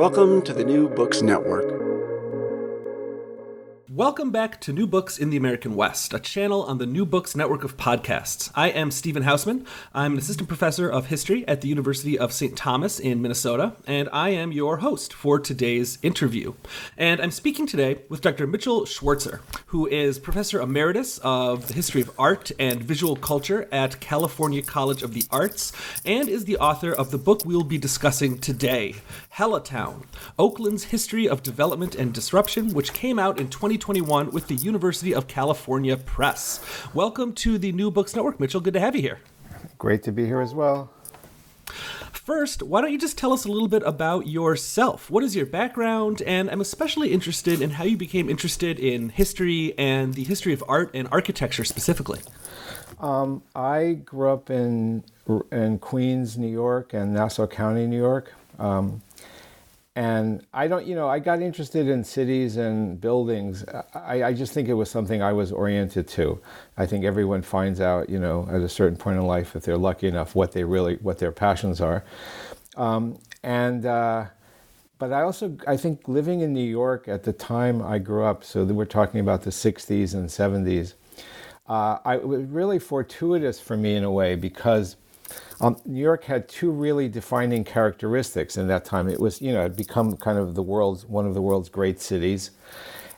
Welcome to the New Books Network. Welcome back to New Books in the American West, a channel on the New Books network of podcasts. I am Stephen Hausman. I'm an assistant professor of history at the University of St. Thomas in Minnesota, and I am your host for today's interview. And I'm speaking today with Dr. Mitchell Schwarzer, who is professor emeritus of the history of art and visual culture at California College of the Arts, and is the author of the book we'll be discussing today, Hella Town Oakland's History of Development and Disruption, which came out in 2021 with the University of California Press. Welcome to the New Books Network, Mitchell. Good to have you here. Great to be here as well. First, why don't you just tell us a little bit about yourself? What is your background? And I'm especially interested in how you became interested in history and the history of art and architecture specifically. Um, I grew up in in Queens, New York, and Nassau County, New York. Um, and I don't, you know, I got interested in cities and buildings. I, I, just think it was something I was oriented to. I think everyone finds out, you know, at a certain point in life, if they're lucky enough, what they really, what their passions are. Um, and, uh, but I also, I think living in New York at the time I grew up, so we're talking about the 60s and 70s, uh, I, it was really fortuitous for me in a way because um, New York had two really defining characteristics in that time. It was, you know, it had become kind of the world's one of the world's great cities,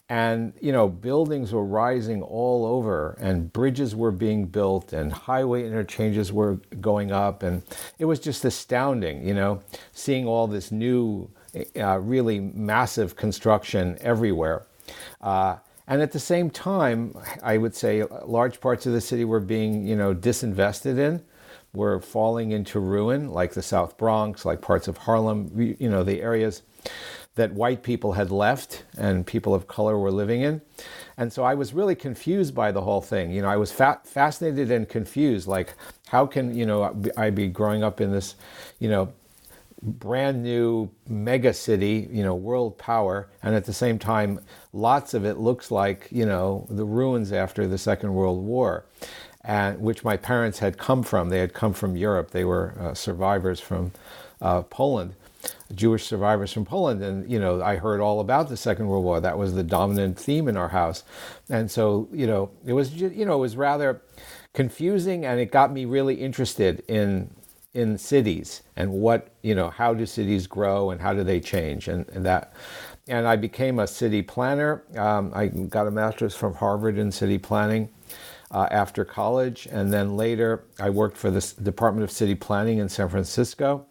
and you know, buildings were rising all over, and bridges were being built, and highway interchanges were going up, and it was just astounding, you know, seeing all this new, uh, really massive construction everywhere. Uh, and at the same time, I would say large parts of the city were being, you know, disinvested in were falling into ruin, like the South Bronx, like parts of Harlem, you know, the areas that white people had left and people of color were living in. And so I was really confused by the whole thing. You know, I was fa- fascinated and confused. Like, how can, you know, I be growing up in this, you know, brand new mega city, you know, world power, and at the same time, lots of it looks like, you know, the ruins after the Second World War and which my parents had come from. They had come from Europe. They were uh, survivors from uh, Poland, Jewish survivors from Poland. And, you know, I heard all about the Second World War. That was the dominant theme in our house. And so, you know, it was, you know, it was rather confusing and it got me really interested in in cities and what you know how do cities grow and how do they change and, and that and i became a city planner um, i got a master's from harvard in city planning uh, after college. And then later, I worked for the Department of City Planning in San Francisco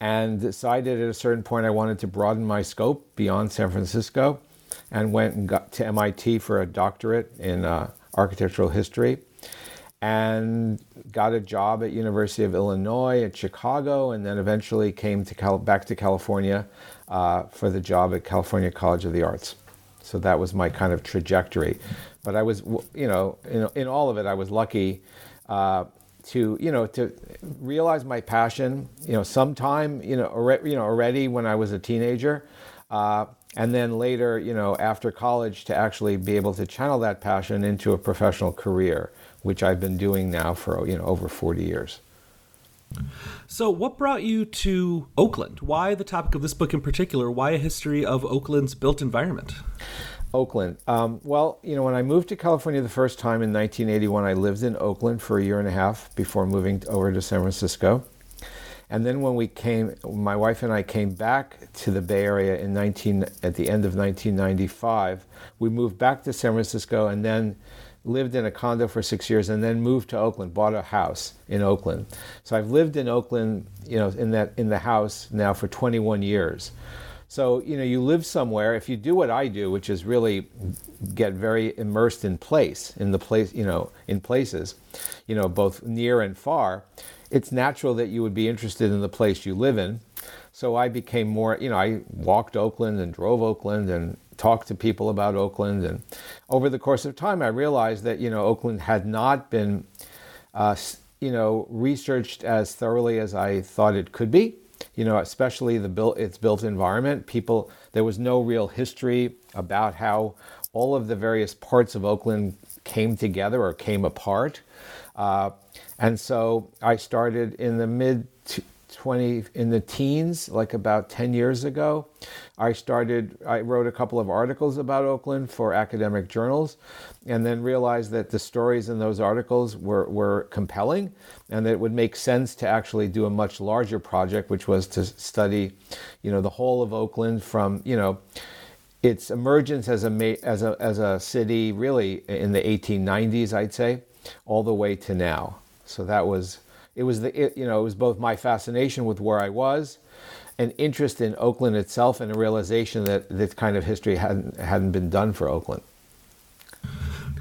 and decided at a certain point I wanted to broaden my scope beyond San Francisco and went and got to MIT for a doctorate in uh, architectural history and got a job at University of Illinois at Chicago and then eventually came to Cal- back to California uh, for the job at California College of the Arts. So that was my kind of trajectory. But I was, you know, in, in all of it, I was lucky uh, to you know to realize my passion you know sometime you know already, you know already when I was a teenager uh, and then later you know after college to actually be able to channel that passion into a professional career which I've been doing now for you know over 40 years. So, what brought you to Oakland? Why the topic of this book in particular? Why a history of Oakland's built environment? Oakland. Um, well, you know, when I moved to California the first time in 1981, I lived in Oakland for a year and a half before moving over to San Francisco. And then when we came, my wife and I came back to the Bay Area in 19 at the end of 1995. We moved back to San Francisco and then lived in a condo for six years and then moved to Oakland, bought a house in Oakland. So I've lived in Oakland, you know, in that in the house now for 21 years. So, you know, you live somewhere, if you do what I do, which is really get very immersed in place, in the place, you know, in places, you know, both near and far, it's natural that you would be interested in the place you live in. So I became more, you know, I walked Oakland and drove Oakland and talked to people about Oakland. And over the course of time, I realized that, you know, Oakland had not been, uh, you know, researched as thoroughly as I thought it could be you know, especially the built its built environment. People, there was no real history about how all of the various parts of Oakland came together or came apart. Uh, and so I started in the mid 20 in the teens like about 10 years ago i started i wrote a couple of articles about oakland for academic journals and then realized that the stories in those articles were, were compelling and that it would make sense to actually do a much larger project which was to study you know the whole of oakland from you know its emergence as a as a as a city really in the 1890s i'd say all the way to now. So that was it was the it, you know it was both my fascination with where I was, an interest in Oakland itself, and a realization that this kind of history hadn't hadn't been done for Oakland.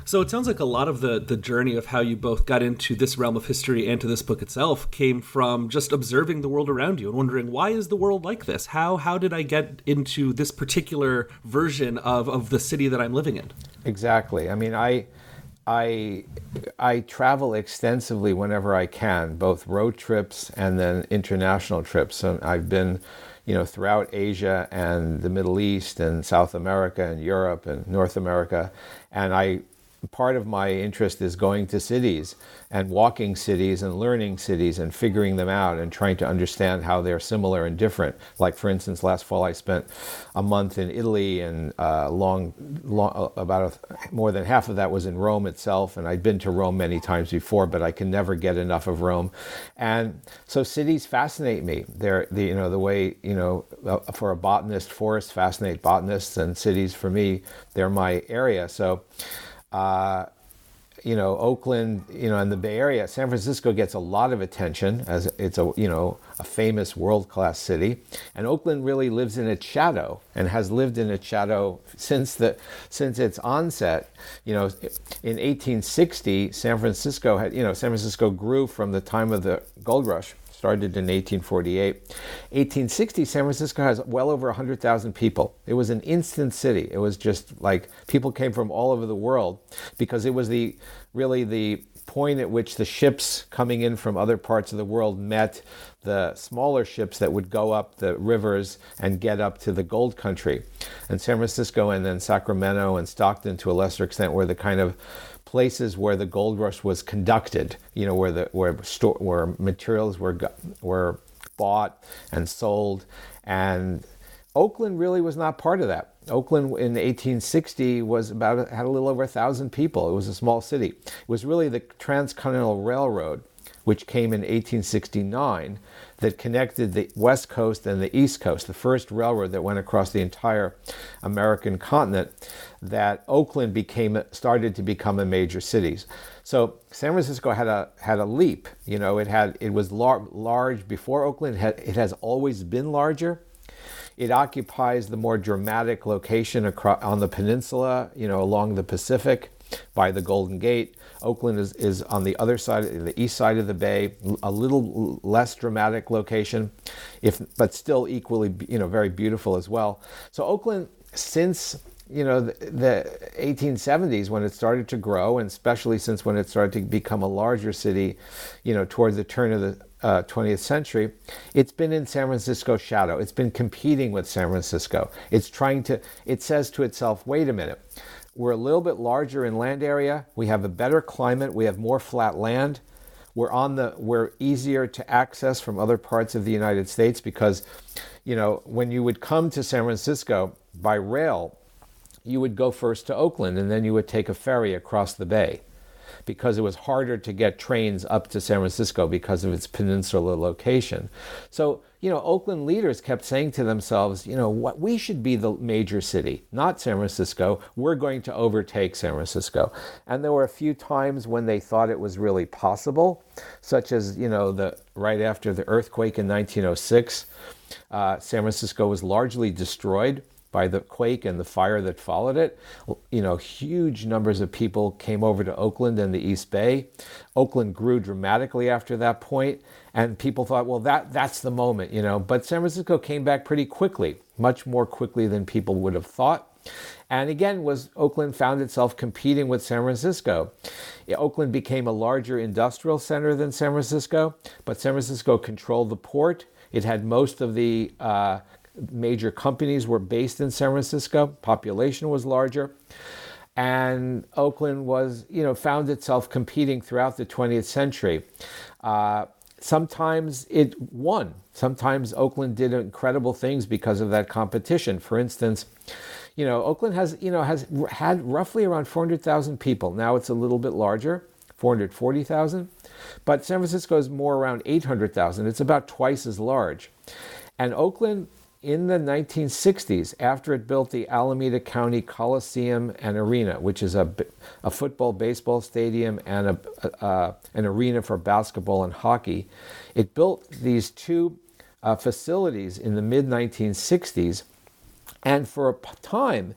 So it sounds like a lot of the the journey of how you both got into this realm of history and to this book itself came from just observing the world around you and wondering why is the world like this? How how did I get into this particular version of of the city that I'm living in? Exactly. I mean, I I I travel extensively whenever I can, both road trips and then international trips. And I've been, you know, throughout Asia and the Middle East and South America and Europe and North America, and I part of my interest is going to cities and walking cities and learning cities and figuring them out and trying to understand how they're similar and different. Like, for instance, last fall I spent a month in Italy and uh, long, long, uh, about a, more than half of that was in Rome itself. And I'd been to Rome many times before, but I can never get enough of Rome. And so cities fascinate me. They're, the, you know, the way, you know, uh, for a botanist, forests fascinate botanists, and cities for me, they're my area. So, uh, you know, Oakland, you know, and the Bay Area, San Francisco gets a lot of attention as it's a, you know, a famous world-class city, and Oakland really lives in its shadow and has lived in its shadow since the since its onset. You know, in 1860, San Francisco had, you know, San Francisco grew from the time of the gold rush started in 1848. 1860, San Francisco has well over 100,000 people. It was an instant city. It was just like people came from all over the world because it was the really the point at which the ships coming in from other parts of the world met the smaller ships that would go up the rivers and get up to the gold country. And San Francisco and then Sacramento and Stockton to a lesser extent were the kind of places where the gold rush was conducted, you know, where the where store where materials were were bought and sold, and Oakland really was not part of that. Oakland in 1860 was about had a little over a thousand people. It was a small city. It was really the Transcontinental Railroad, which came in 1869, that connected the West Coast and the East Coast, the first railroad that went across the entire American continent, that Oakland became started to become a major city. So San Francisco had a had a leap. You know, it had it was lar- large before Oakland. It, had, it has always been larger. It occupies the more dramatic location across, on the peninsula, you know, along the Pacific by the Golden Gate. Oakland is, is on the other side, the east side of the bay, a little less dramatic location, if but still equally you know very beautiful as well. So Oakland, since you know, the, the 1870s when it started to grow, and especially since when it started to become a larger city, you know, towards the turn of the uh, 20th century, it's been in San Francisco's shadow. It's been competing with San Francisco. It's trying to, it says to itself, wait a minute, we're a little bit larger in land area, we have a better climate, we have more flat land. We're on the we're easier to access from other parts of the United States because you know, when you would come to San Francisco by rail, you would go first to Oakland and then you would take a ferry across the bay because it was harder to get trains up to San Francisco because of its peninsula location. So, you know, Oakland leaders kept saying to themselves, you know, what we should be the major city, not San Francisco. We're going to overtake San Francisco. And there were a few times when they thought it was really possible, such as, you know, the right after the earthquake in 1906, uh, San Francisco was largely destroyed by the quake and the fire that followed it. You know, huge numbers of people came over to Oakland and the East Bay. Oakland grew dramatically after that point, and people thought, well, that that's the moment, you know. But San Francisco came back pretty quickly, much more quickly than people would have thought. And again, was Oakland found itself competing with San Francisco. Oakland became a larger industrial center than San Francisco, but San Francisco controlled the port. It had most of the uh, major companies were based in San Francisco, population was larger, and Oakland was, you know, found itself competing throughout the 20th century. Uh, sometimes it won. Sometimes Oakland did incredible things because of that competition. For instance, you know, Oakland has, you know, has had roughly around 400,000 people. Now it's a little bit larger, 440,000. But San Francisco is more around 800,000. It's about twice as large. And Oakland in the 1960s, after it built the Alameda County Coliseum and Arena, which is a, a football, baseball stadium, and a, uh, an arena for basketball and hockey, it built these two uh, facilities in the mid 1960s. And for a time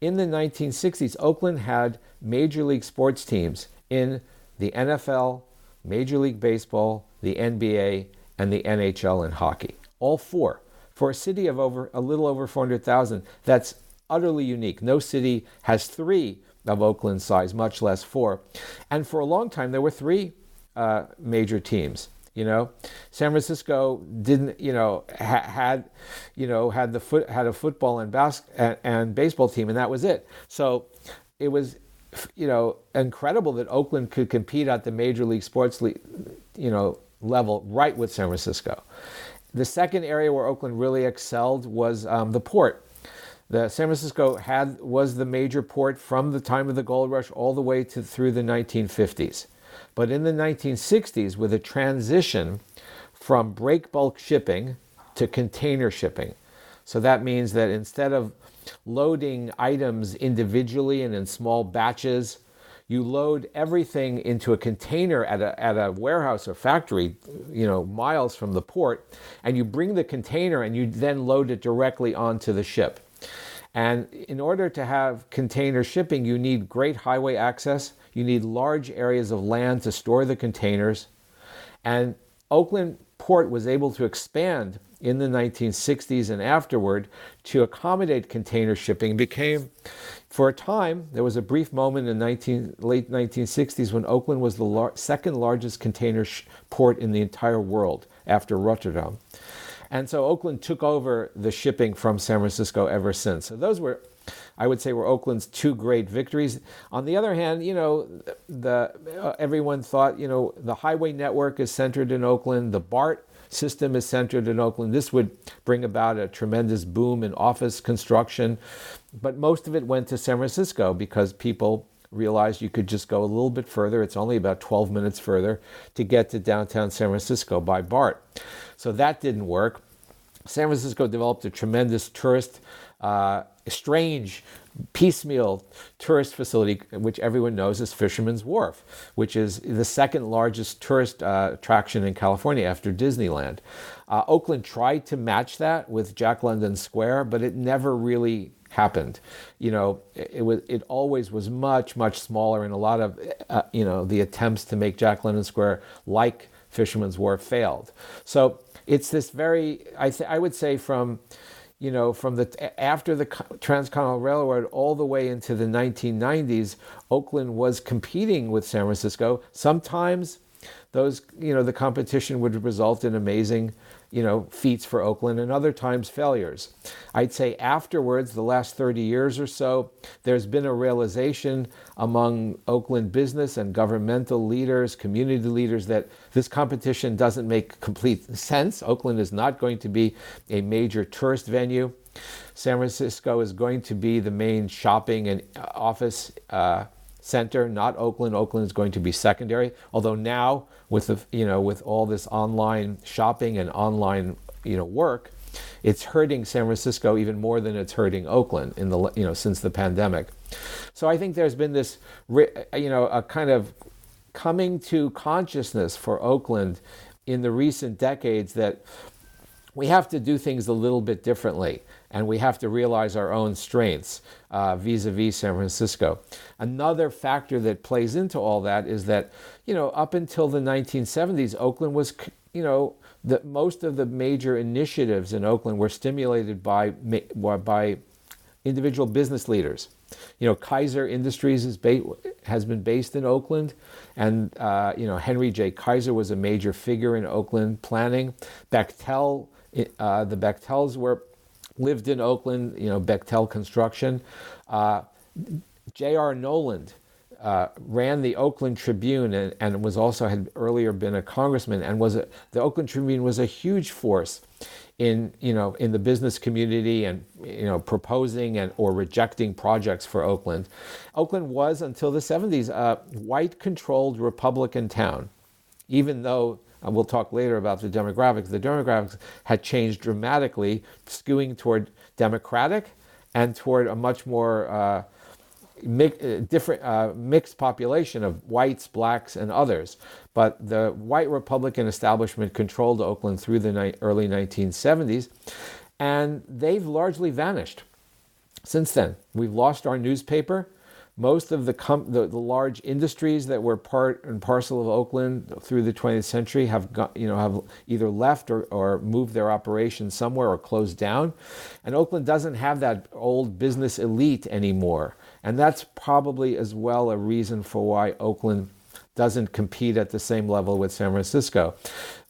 in the 1960s, Oakland had major league sports teams in the NFL, Major League Baseball, the NBA, and the NHL in hockey. All four. For a city of over a little over 400,000, that's utterly unique. No city has three of Oakland's size, much less four. And for a long time, there were three uh, major teams. You know, San Francisco didn't, you know, ha- had, you know, had the foot had a football and bas- and, and baseball team, and that was it. So it was, you know, incredible that Oakland could compete at the major league sports, league, you know, level right with San Francisco. The second area where Oakland really excelled was um, the port. The San Francisco had was the major port from the time of the gold rush all the way to through the 1950s. But in the 1960s, with a transition from break bulk shipping to container shipping, so that means that instead of loading items individually and in small batches you load everything into a container at a, at a warehouse or factory, you know, miles from the port, and you bring the container and you then load it directly onto the ship. And in order to have container shipping, you need great highway access, you need large areas of land to store the containers. And Oakland Port was able to expand in the 1960s and afterward to accommodate container shipping became for a time there was a brief moment in 19, late 1960s when oakland was the lar- second largest container sh- port in the entire world after rotterdam and so oakland took over the shipping from san francisco ever since so those were I would say were Oakland's two great victories. On the other hand, you know, the uh, everyone thought, you know, the highway network is centered in Oakland, the BART system is centered in Oakland. This would bring about a tremendous boom in office construction, but most of it went to San Francisco because people realized you could just go a little bit further. It's only about 12 minutes further to get to downtown San Francisco by BART. So that didn't work. San Francisco developed a tremendous tourist, uh, strange piecemeal tourist facility, which everyone knows is Fisherman's Wharf, which is the second largest tourist uh, attraction in California after Disneyland. Uh, Oakland tried to match that with Jack London Square, but it never really happened. You know, it, it was it always was much much smaller, and a lot of uh, you know the attempts to make Jack London Square like Fisherman's Wharf failed. So it's this very I th- I would say from you know, from the after the Transcontinental Railroad all the way into the 1990s, Oakland was competing with San Francisco. Sometimes those, you know, the competition would result in amazing you know, feats for Oakland and other times failures. I'd say afterwards, the last 30 years or so, there's been a realization among Oakland business and governmental leaders, community leaders, that this competition doesn't make complete sense. Oakland is not going to be a major tourist venue. San Francisco is going to be the main shopping and office uh, center, not Oakland. Oakland is going to be secondary. Although now, with the you know with all this online shopping and online you know work, it's hurting San Francisco even more than it's hurting Oakland in the you know since the pandemic. So I think there's been this you know a kind of coming to consciousness for Oakland in the recent decades that we have to do things a little bit differently and we have to realize our own strengths vis a vis San Francisco. Another factor that plays into all that is that, you know, up until the 1970s, Oakland was, you know, the, most of the major initiatives in Oakland were stimulated by, by individual business leaders. You know, Kaiser Industries is ba- has been based in Oakland, and uh, you know Henry J. Kaiser was a major figure in Oakland planning. Bechtel, uh, the Bechtels were lived in Oakland, you know, Bechtel Construction. Uh, J.R. Knowland uh, ran the Oakland Tribune and, and, was also had earlier been a congressman and was a, the Oakland Tribune was a huge force in you know in the business community and you know proposing and or rejecting projects for Oakland. Oakland was until the 70s a white controlled Republican town, even though and we'll talk later about the demographics. The demographics had changed dramatically, skewing toward Democratic and toward a much more uh, mi- uh, different uh, mixed population of whites, blacks, and others. But the white Republican establishment controlled Oakland through the ni- early 1970s, and they've largely vanished since then. We've lost our newspaper most of the, com- the, the, large industries that were part and parcel of Oakland through the 20th century have got, you know have either left or, or moved their operations somewhere or closed down, and Oakland doesn't have that old business elite anymore, and that's probably as well a reason for why Oakland doesn't compete at the same level with San Francisco.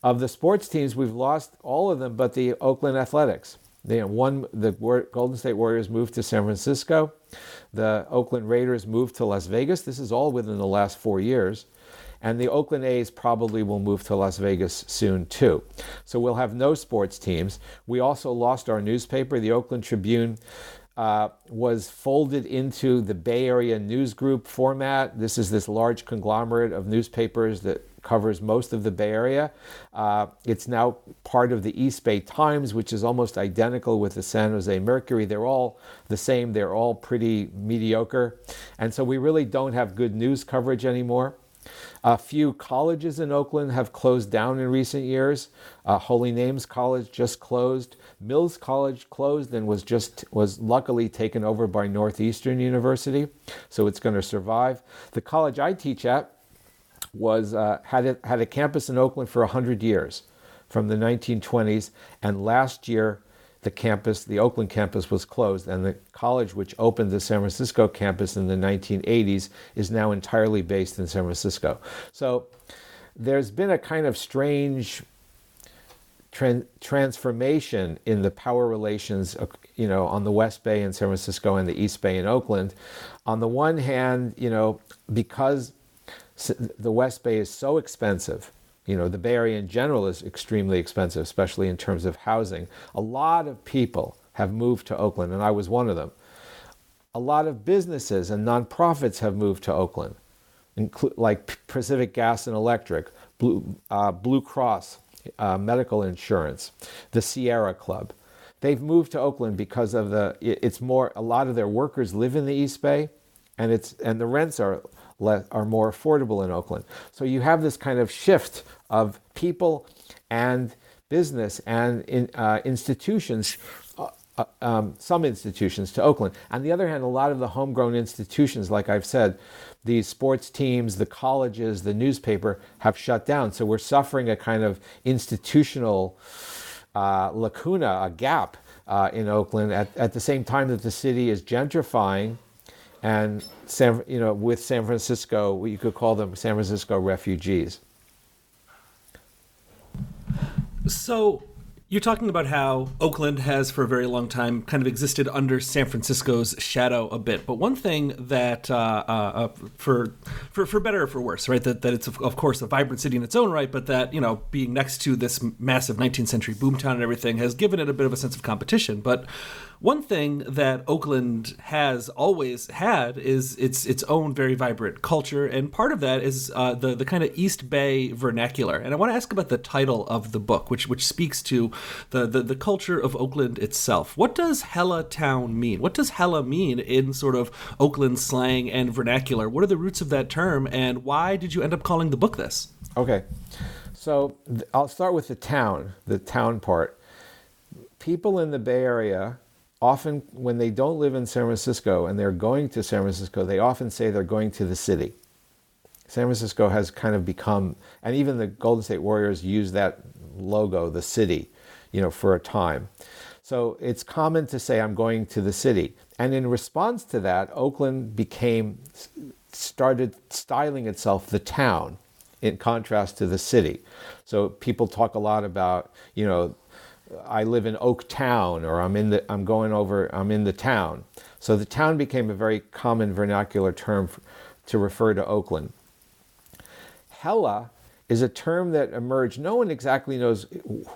Of the sports teams, we've lost all of them but the Oakland Athletics. They one the Golden State Warriors moved to San Francisco. The Oakland Raiders moved to Las Vegas. This is all within the last four years. And the Oakland A's probably will move to Las Vegas soon too. So we'll have no sports teams. We also lost our newspaper. The Oakland Tribune uh, was folded into the Bay Area News Group format. This is this large conglomerate of newspapers that covers most of the Bay Area. Uh, it's now part of the East Bay Times, which is almost identical with the San Jose Mercury. They're all the same, they're all pretty mediocre. And so we really don't have good news coverage anymore. A few colleges in Oakland have closed down in recent years. Uh, Holy Names College just closed. Mills College closed and was just was luckily taken over by Northeastern University, so it's going to survive. The college I teach at was uh, had a, had a campus in Oakland for 100 years, from the 1920s, and last year the campus, the Oakland campus, was closed, and the college, which opened the San Francisco campus in the 1980s, is now entirely based in San Francisco. So there's been a kind of strange tran- transformation in the power relations, uh, you know, on the West Bay in San Francisco and the East Bay in Oakland. On the one hand, you know, because the West Bay is so expensive. You know, the Bay Area in general is extremely expensive, especially in terms of housing. A lot of people have moved to Oakland, and I was one of them. A lot of businesses and nonprofits have moved to Oakland, like Pacific Gas and Electric, Blue, uh, Blue Cross uh, Medical Insurance, the Sierra Club. They've moved to Oakland because of the. It's more. A lot of their workers live in the East Bay, and it's and the rents are are more affordable in Oakland. So you have this kind of shift of people and business and in, uh, institutions, uh, uh, um, some institutions to Oakland. On the other hand, a lot of the homegrown institutions, like I've said, the sports teams, the colleges, the newspaper have shut down. So we're suffering a kind of institutional uh, lacuna, a gap uh, in Oakland at, at the same time that the city is gentrifying and San, you know, with San Francisco, you could call them San Francisco refugees. So you're talking about how Oakland has, for a very long time, kind of existed under San Francisco's shadow a bit. But one thing that, uh, uh, uh, for, for for better or for worse, right, that, that it's of, course a vibrant city in its own right, but that you know being next to this massive 19th century boomtown and everything has given it a bit of a sense of competition. But one thing that Oakland has always had is its its own very vibrant culture, and part of that is uh, the the kind of East Bay vernacular. And I want to ask about the title of the book, which which speaks to the, the the culture of Oakland itself. What does Hella Town mean? What does Hella mean in sort of Oakland slang and vernacular? What are the roots of that term, and why did you end up calling the book this? Okay, so I'll start with the town, the town part. People in the Bay Area often when they don't live in San Francisco and they're going to San Francisco, they often say they're going to the city. San Francisco has kind of become, and even the Golden State Warriors use that logo, the city, you know, for a time. So it's common to say, I'm going to the city. And in response to that, Oakland became, started styling itself the town in contrast to the city. So people talk a lot about, you know, I live in Oak Town or I'm in the I'm going over I'm in the town. So the town became a very common vernacular term to refer to Oakland. Hella is a term that emerged. No one exactly knows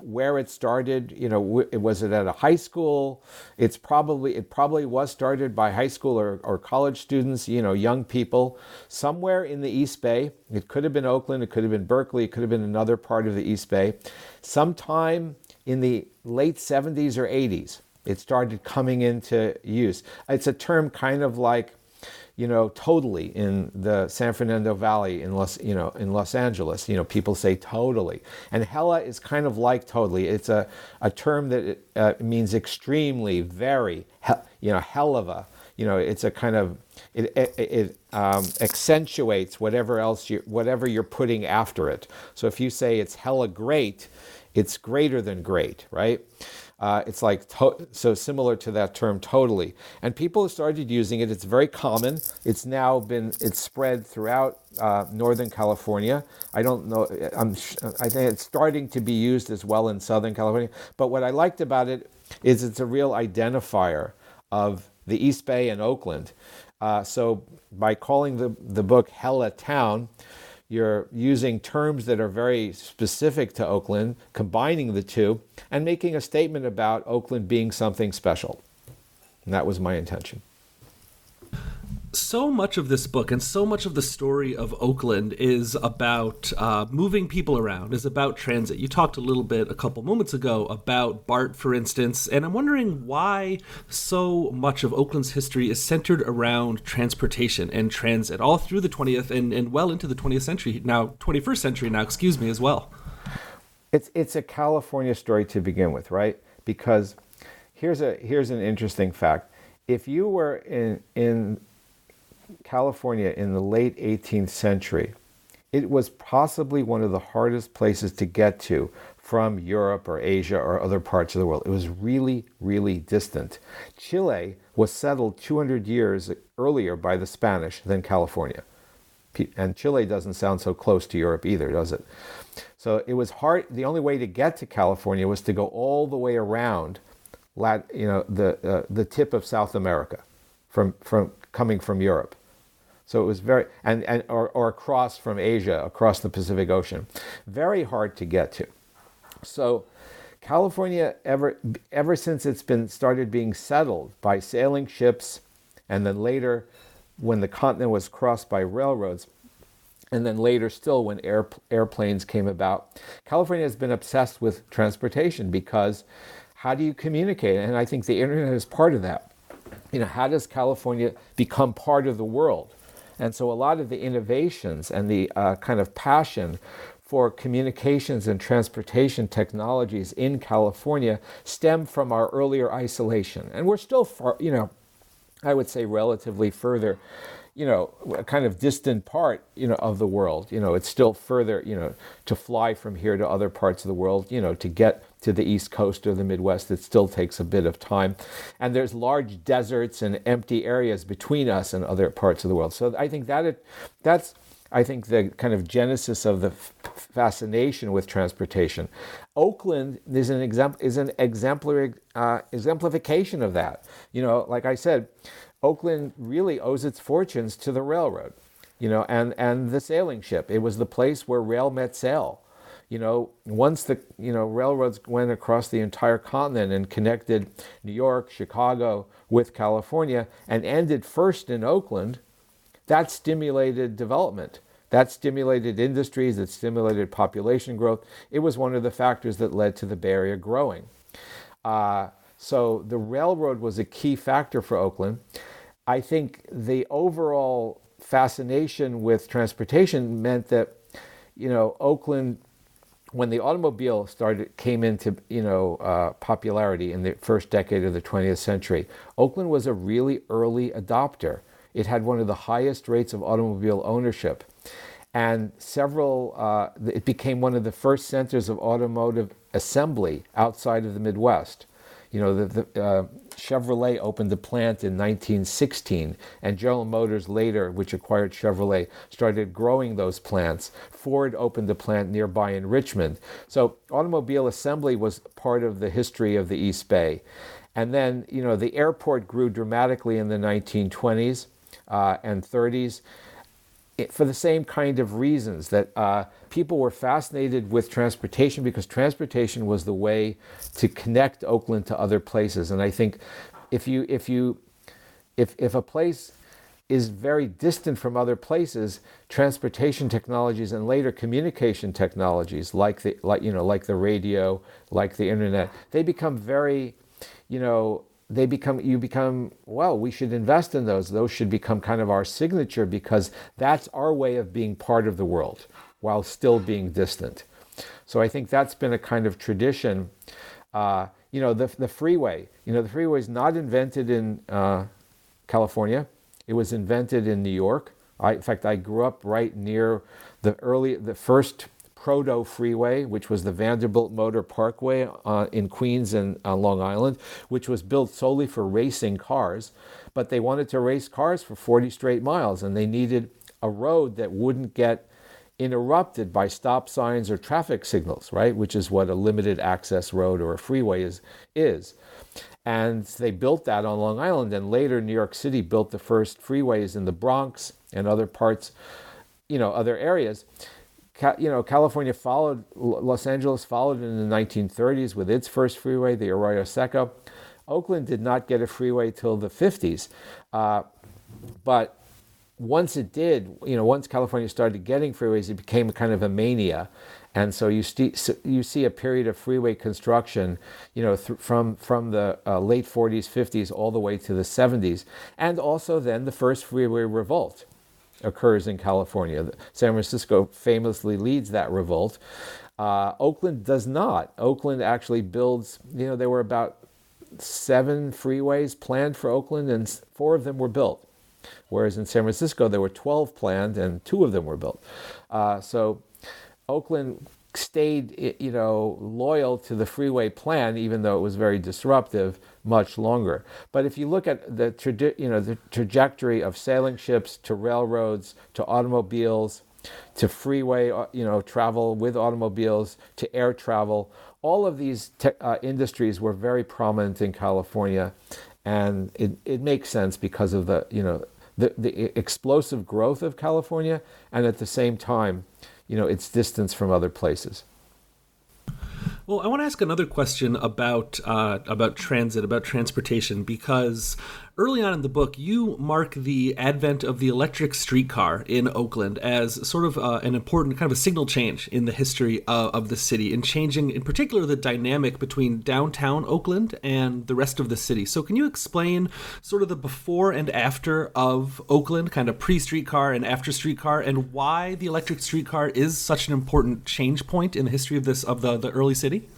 where it started. You know, was it at a high school? It's probably it probably was started by high school or, or college students. You know, young people somewhere in the East Bay. It could have been Oakland. It could have been Berkeley. It could have been another part of the East Bay. Sometime in the late 70s or 80s, it started coming into use. It's a term kind of like, you know, totally in the San Fernando Valley in Los, you know, in Los Angeles. You know, people say totally, and hella is kind of like totally. It's a, a term that uh, means extremely, very, you know, hell of a. You know, it's a kind of it, it, it um, accentuates whatever else you whatever you're putting after it. So if you say it's hella great, it's greater than great, right? Uh, it's like to- so similar to that term totally. And people have started using it. It's very common. It's now been it's spread throughout uh, northern california. I don't know I'm, i think it's starting to be used as well in southern california. But what i liked about it is it's a real identifier of the east bay and oakland. Uh, so by calling the, the book hella town you're using terms that are very specific to Oakland, combining the two, and making a statement about Oakland being something special. And that was my intention so much of this book and so much of the story of Oakland is about uh, moving people around, is about transit. You talked a little bit a couple moments ago about BART, for instance, and I'm wondering why so much of Oakland's history is centered around transportation and transit all through the 20th and, and well into the 20th century, now 21st century now, excuse me, as well. It's, it's a California story to begin with, right? Because here's, a, here's an interesting fact. If you were in, in California in the late 18th century, it was possibly one of the hardest places to get to from Europe or Asia or other parts of the world. It was really, really distant. Chile was settled 200 years earlier by the Spanish than California. And Chile doesn't sound so close to Europe either, does it? So it was hard. The only way to get to California was to go all the way around, you know, the uh, the tip of South America, from from coming from Europe. So it was very, and, and or, or across from Asia, across the Pacific Ocean. Very hard to get to. So California, ever, ever since it's been started being settled by sailing ships, and then later when the continent was crossed by railroads, and then later still when air, airplanes came about, California has been obsessed with transportation because how do you communicate? And I think the internet is part of that. You know, how does California become part of the world? And so a lot of the innovations and the uh, kind of passion for communications and transportation technologies in California stem from our earlier isolation. And we're still far, you know, I would say relatively further, you know, a kind of distant part, you know, of the world. You know, it's still further, you know, to fly from here to other parts of the world, you know, to get to the East Coast or the Midwest. It still takes a bit of time. And there's large deserts and empty areas between us and other parts of the world. So I think that it, that's I think the kind of genesis of the f- fascination with transportation. Oakland is an example is an exemplary uh, exemplification of that. You know, like I said, Oakland really owes its fortunes to the railroad. You know, and and the sailing ship. It was the place where rail met sail. You know, once the you know railroads went across the entire continent and connected New York, Chicago with California, and ended first in Oakland that stimulated development. That stimulated industries, that stimulated population growth. It was one of the factors that led to the Bay Area growing. Uh, so the railroad was a key factor for Oakland. I think the overall fascination with transportation meant that, you know, Oakland, when the automobile started came into you know uh, popularity in the first decade of the 20th century, Oakland was a really early adopter. It had one of the highest rates of automobile ownership. And several, uh, it became one of the first centers of automotive assembly outside of the Midwest. You know, the, the uh, Chevrolet opened a plant in 1916, and General Motors later, which acquired Chevrolet, started growing those plants. Ford opened a plant nearby in Richmond. So, automobile assembly was part of the history of the East Bay. And then, you know, the airport grew dramatically in the 1920s uh, and 30s for the same kind of reasons that uh, people were fascinated with transportation because transportation was the way to connect Oakland to other places. And I think if you if you if if a place is very distant from other places, transportation technologies and later communication technologies like the like you know like the radio, like the internet, they become very you know they become you become well we should invest in those. Those should become kind of our signature because that's our way of being part of the world while still being distant. So i think that's been a kind of tradition. Uh, you know the, the freeway you know the freeway is not invented in uh, california. It was invented in new york. I, in fact i grew up right near the early the first Proto Freeway, which was the Vanderbilt Motor Parkway uh, in Queens and uh, Long Island, which was built solely for racing cars. But they wanted to race cars for 40 straight miles, and they needed a road that wouldn't get interrupted by stop signs or traffic signals, right? Which is what a limited access road or a freeway is. is. And they built that on Long Island, and later New York City built the first freeways in the Bronx and other parts, you know, other areas you know, California followed, Los Angeles followed in the 1930s with its first freeway, the Arroyo Seco. Oakland did not get a freeway till the 50s. Uh, but once it did, you know, once California started getting freeways, it became kind of a mania. And so you, st- you see a period of freeway construction, you know, th- from, from the uh, late 40s, 50s, all the way to the 70s. And also then the first freeway revolt occurs in California. San Francisco famously leads that revolt. Uh, Oakland does not. Oakland actually builds, you know, there were about seven freeways planned for Oakland, and four of them were built. Whereas in San Francisco, there were 12 planned, and two of them were built. Uh, so Oakland stayed, you know, loyal to the freeway plan, even though it was very disruptive, much longer. But if you look at the, tradi- you know, the trajectory of sailing ships to railroads to automobiles to freeway, uh, you know, travel with automobiles to air travel, all of these te- uh, industries were very prominent in California, and it, it makes sense because of the, you know, the, the explosive growth of California, and at the same time, you know, its distance from other places. Well, I want to ask another question about uh, about transit, about transportation, because early on in the book, you mark the advent of the electric streetcar in Oakland as sort of uh, an important kind of a signal change in the history of, the city, and changing, in particular, the dynamic between downtown Oakland and the rest of the city. So, can you explain sort of the before and after of Oakland, kind of pre streetcar and after streetcar, and why the electric streetcar is such an important change point in the history of this of the, the early city?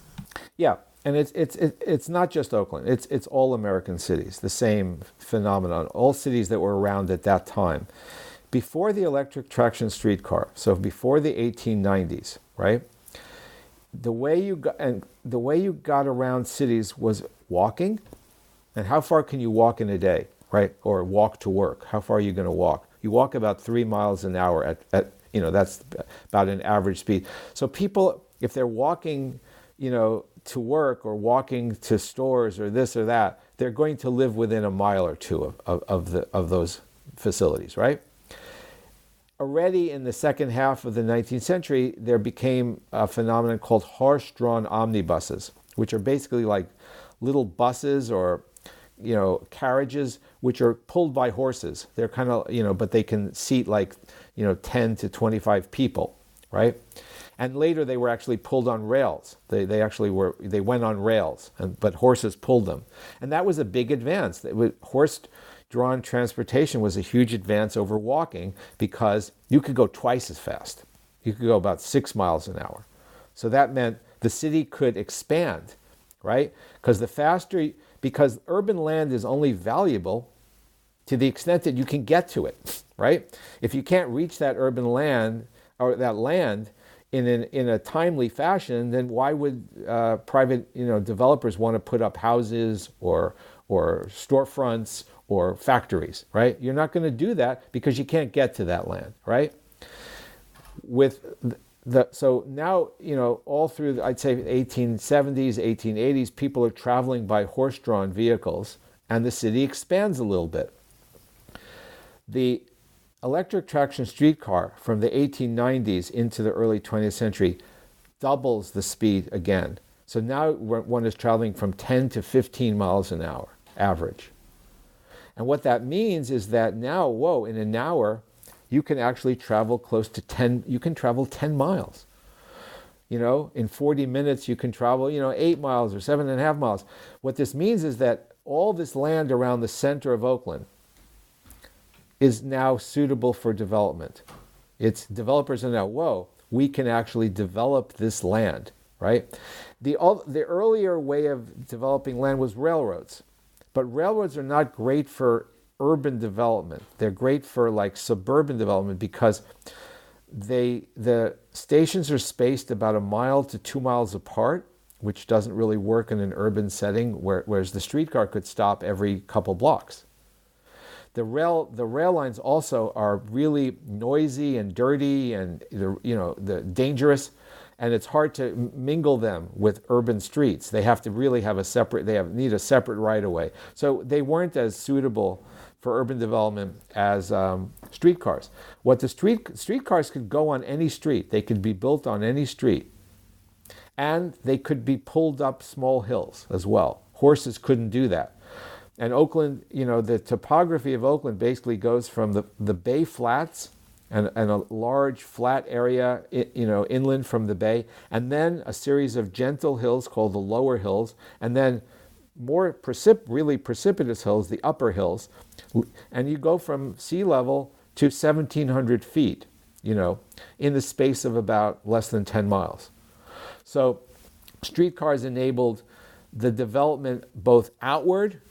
Yeah, and it's it's it's not just Oakland. It's it's all American cities. The same phenomenon. All cities that were around at that time, before the electric traction streetcar. So before the 1890s, right? the way you got and the way you got around cities was walking. And how far can you walk in a day, right? Or walk to work? How far are you going to walk? You walk about three miles an hour at, at you know that's about an average speed. So people, if they're walking, you know, to work or walking to stores or this or that, they're going to live within a mile or two of, of, of the, of those facilities, right? already in the second half of the 19th century, there became a phenomenon called horse drawn omnibuses, which are basically like little buses or you know carriages which are pulled by horses they're kind of you know but they can seat like you know 10 to 25 people right and later they were actually pulled on rails they, they actually were they went on rails and, but horses pulled them and that was a big advance horse drawn transportation was a huge advance over walking because you could go twice as fast. You could go about six miles an hour. So that meant the city could expand, right? Because the faster, because urban land is only valuable to the extent that you can get to it, right? If you can't reach that urban land or that land in, an, in a timely fashion, then why would uh, private you know, developers want to put up houses or, or storefronts or factories, right? You're not going to do that because you can't get to that land, right? With the, so now, you know, all through, I'd say 1870s, 1880s, people are traveling by horse drawn vehicles and the city expands a little bit. The electric traction streetcar from the 1890s into the early 20th century doubles the speed again. So now one is traveling from 10 to 15 miles an hour average. And what that means is that now, whoa, in an hour, you can actually travel close to 10, you can travel 10 miles. You know, in 40 minutes, you can travel, you know, eight miles or seven and a half miles. What this means is that all this land around the center of Oakland is now suitable for development. It's developers are now, whoa, we can actually develop this land, right? The, the earlier way of developing land was railroads. But railroads are not great for urban development. They're great for like suburban development because they the stations are spaced about a mile to two miles apart, which doesn't really work in an urban setting, where, whereas the streetcar could stop every couple blocks. The rail the rail lines also are really noisy and dirty and you know the dangerous and it's hard to mingle them with urban streets. They have to really have a separate, they have, need a separate right of way. So they weren't as suitable for urban development as um, streetcars. What the street streetcars could go on any street, they could be built on any street, and they could be pulled up small hills as well. Horses couldn't do that. And Oakland, you know, the topography of Oakland basically goes from the, the Bay Flats and, and a large flat area, you know, inland from the bay, and then a series of gentle hills called the lower hills, and then more precip- really precipitous hills, the upper hills, and you go from sea level to 1,700 feet, you know, in the space of about less than 10 miles. So, streetcars enabled the development both outward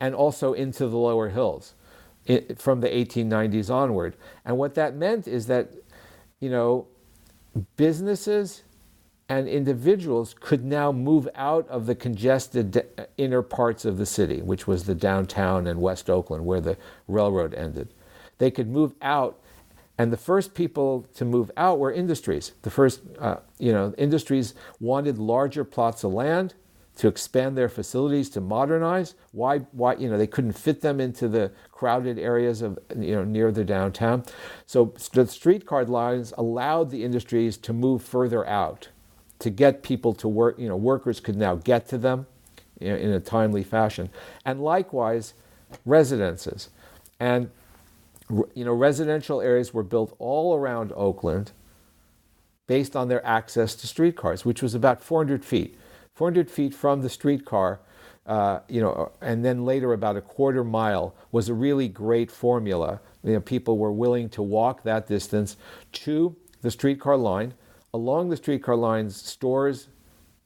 and also into the lower hills from the 1890s onward. And what that meant is that, you know, businesses and individuals could now move out of the congested inner parts of the city, which was the downtown and West Oakland, where the railroad ended. They could move out, and the first people to move out were industries. The first, uh, you know, industries wanted larger plots of land to expand their facilities to modernize. Why, why, you know, they couldn't fit them into the crowded areas of, you know, near the downtown. So the streetcar lines allowed the industries to move further out, to get people to work. You know, workers could now get to them you know, in a timely fashion, and likewise, residences, and you know, residential areas were built all around Oakland, based on their access to streetcars, which was about 400 feet. 400 feet from the streetcar, uh, you know, and then later about a quarter mile was a really great formula. You know, people were willing to walk that distance to the streetcar line. Along the streetcar lines, stores,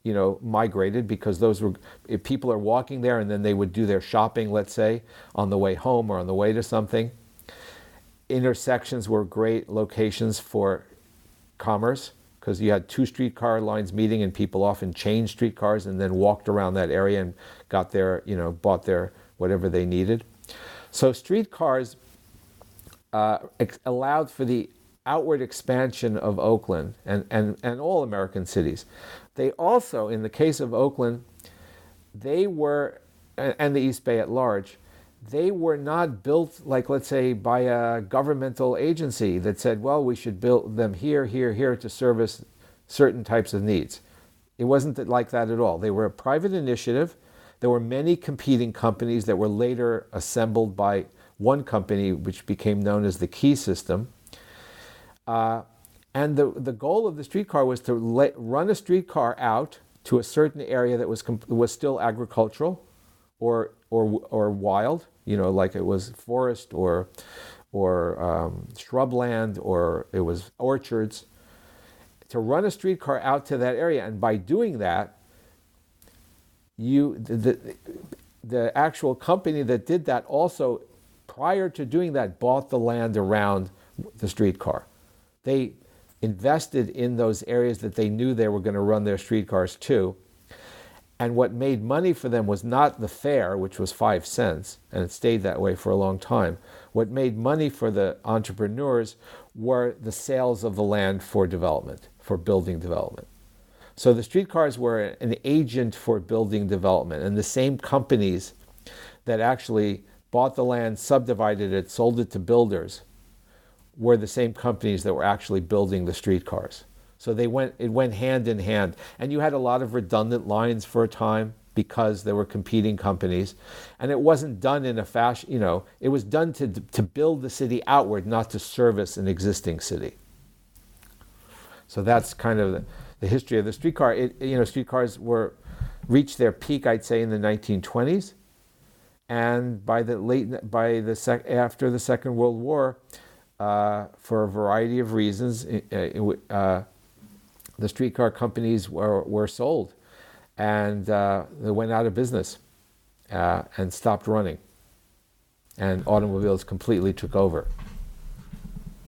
you know, migrated because those were if people are walking there and then they would do their shopping, let's say, on the way home or on the way to something. Intersections were great locations for commerce because you had two streetcar lines meeting and people often changed streetcars and then walked around that area and got their, you know, bought their whatever they needed. So streetcars uh, ex- allowed for the outward expansion of Oakland and, and, and all American cities. They also, in the case of Oakland, they were, and the East Bay at large, they were not built like let's say by a governmental agency that said well we should build them here here here to service certain types of needs. It wasn't like that at all. They were a private initiative. There were many competing companies that were later assembled by one company which became known as the key system. Uh, and the, the goal of the streetcar was to let, run a streetcar out to a certain area that was, was still agricultural or, or, or wild, you know, like it was forest or, or um, shrubland or it was orchards, to run a streetcar out to that area. And by doing that, you, the, the, the actual company that did that also, prior to doing that, bought the land around the streetcar. They invested in those areas that they knew they were going to run their streetcars to and what made money for them was not the fare, which was five cents, and it stayed that way for a long time. What made money for the entrepreneurs were the sales of the land for development, for building development. So the streetcars were an agent for building development, and the same companies that actually bought the land, subdivided it, sold it to builders, were the same companies that were actually building the streetcars. So they went, it went hand in hand. And you had a lot of redundant lines for a time because there were competing companies. And it wasn't done in a fashion, you know, it was done to, to build the city outward, not to service an existing city. So that's kind of the, the history of the streetcar. It, you know, streetcars were reached their peak, I'd say, in the 1920s. And by the late, by the sec, after the Second World War, uh, for a variety of reasons, uh, the streetcar companies were, were sold and uh, they went out of business uh, and stopped running. And automobiles completely took over.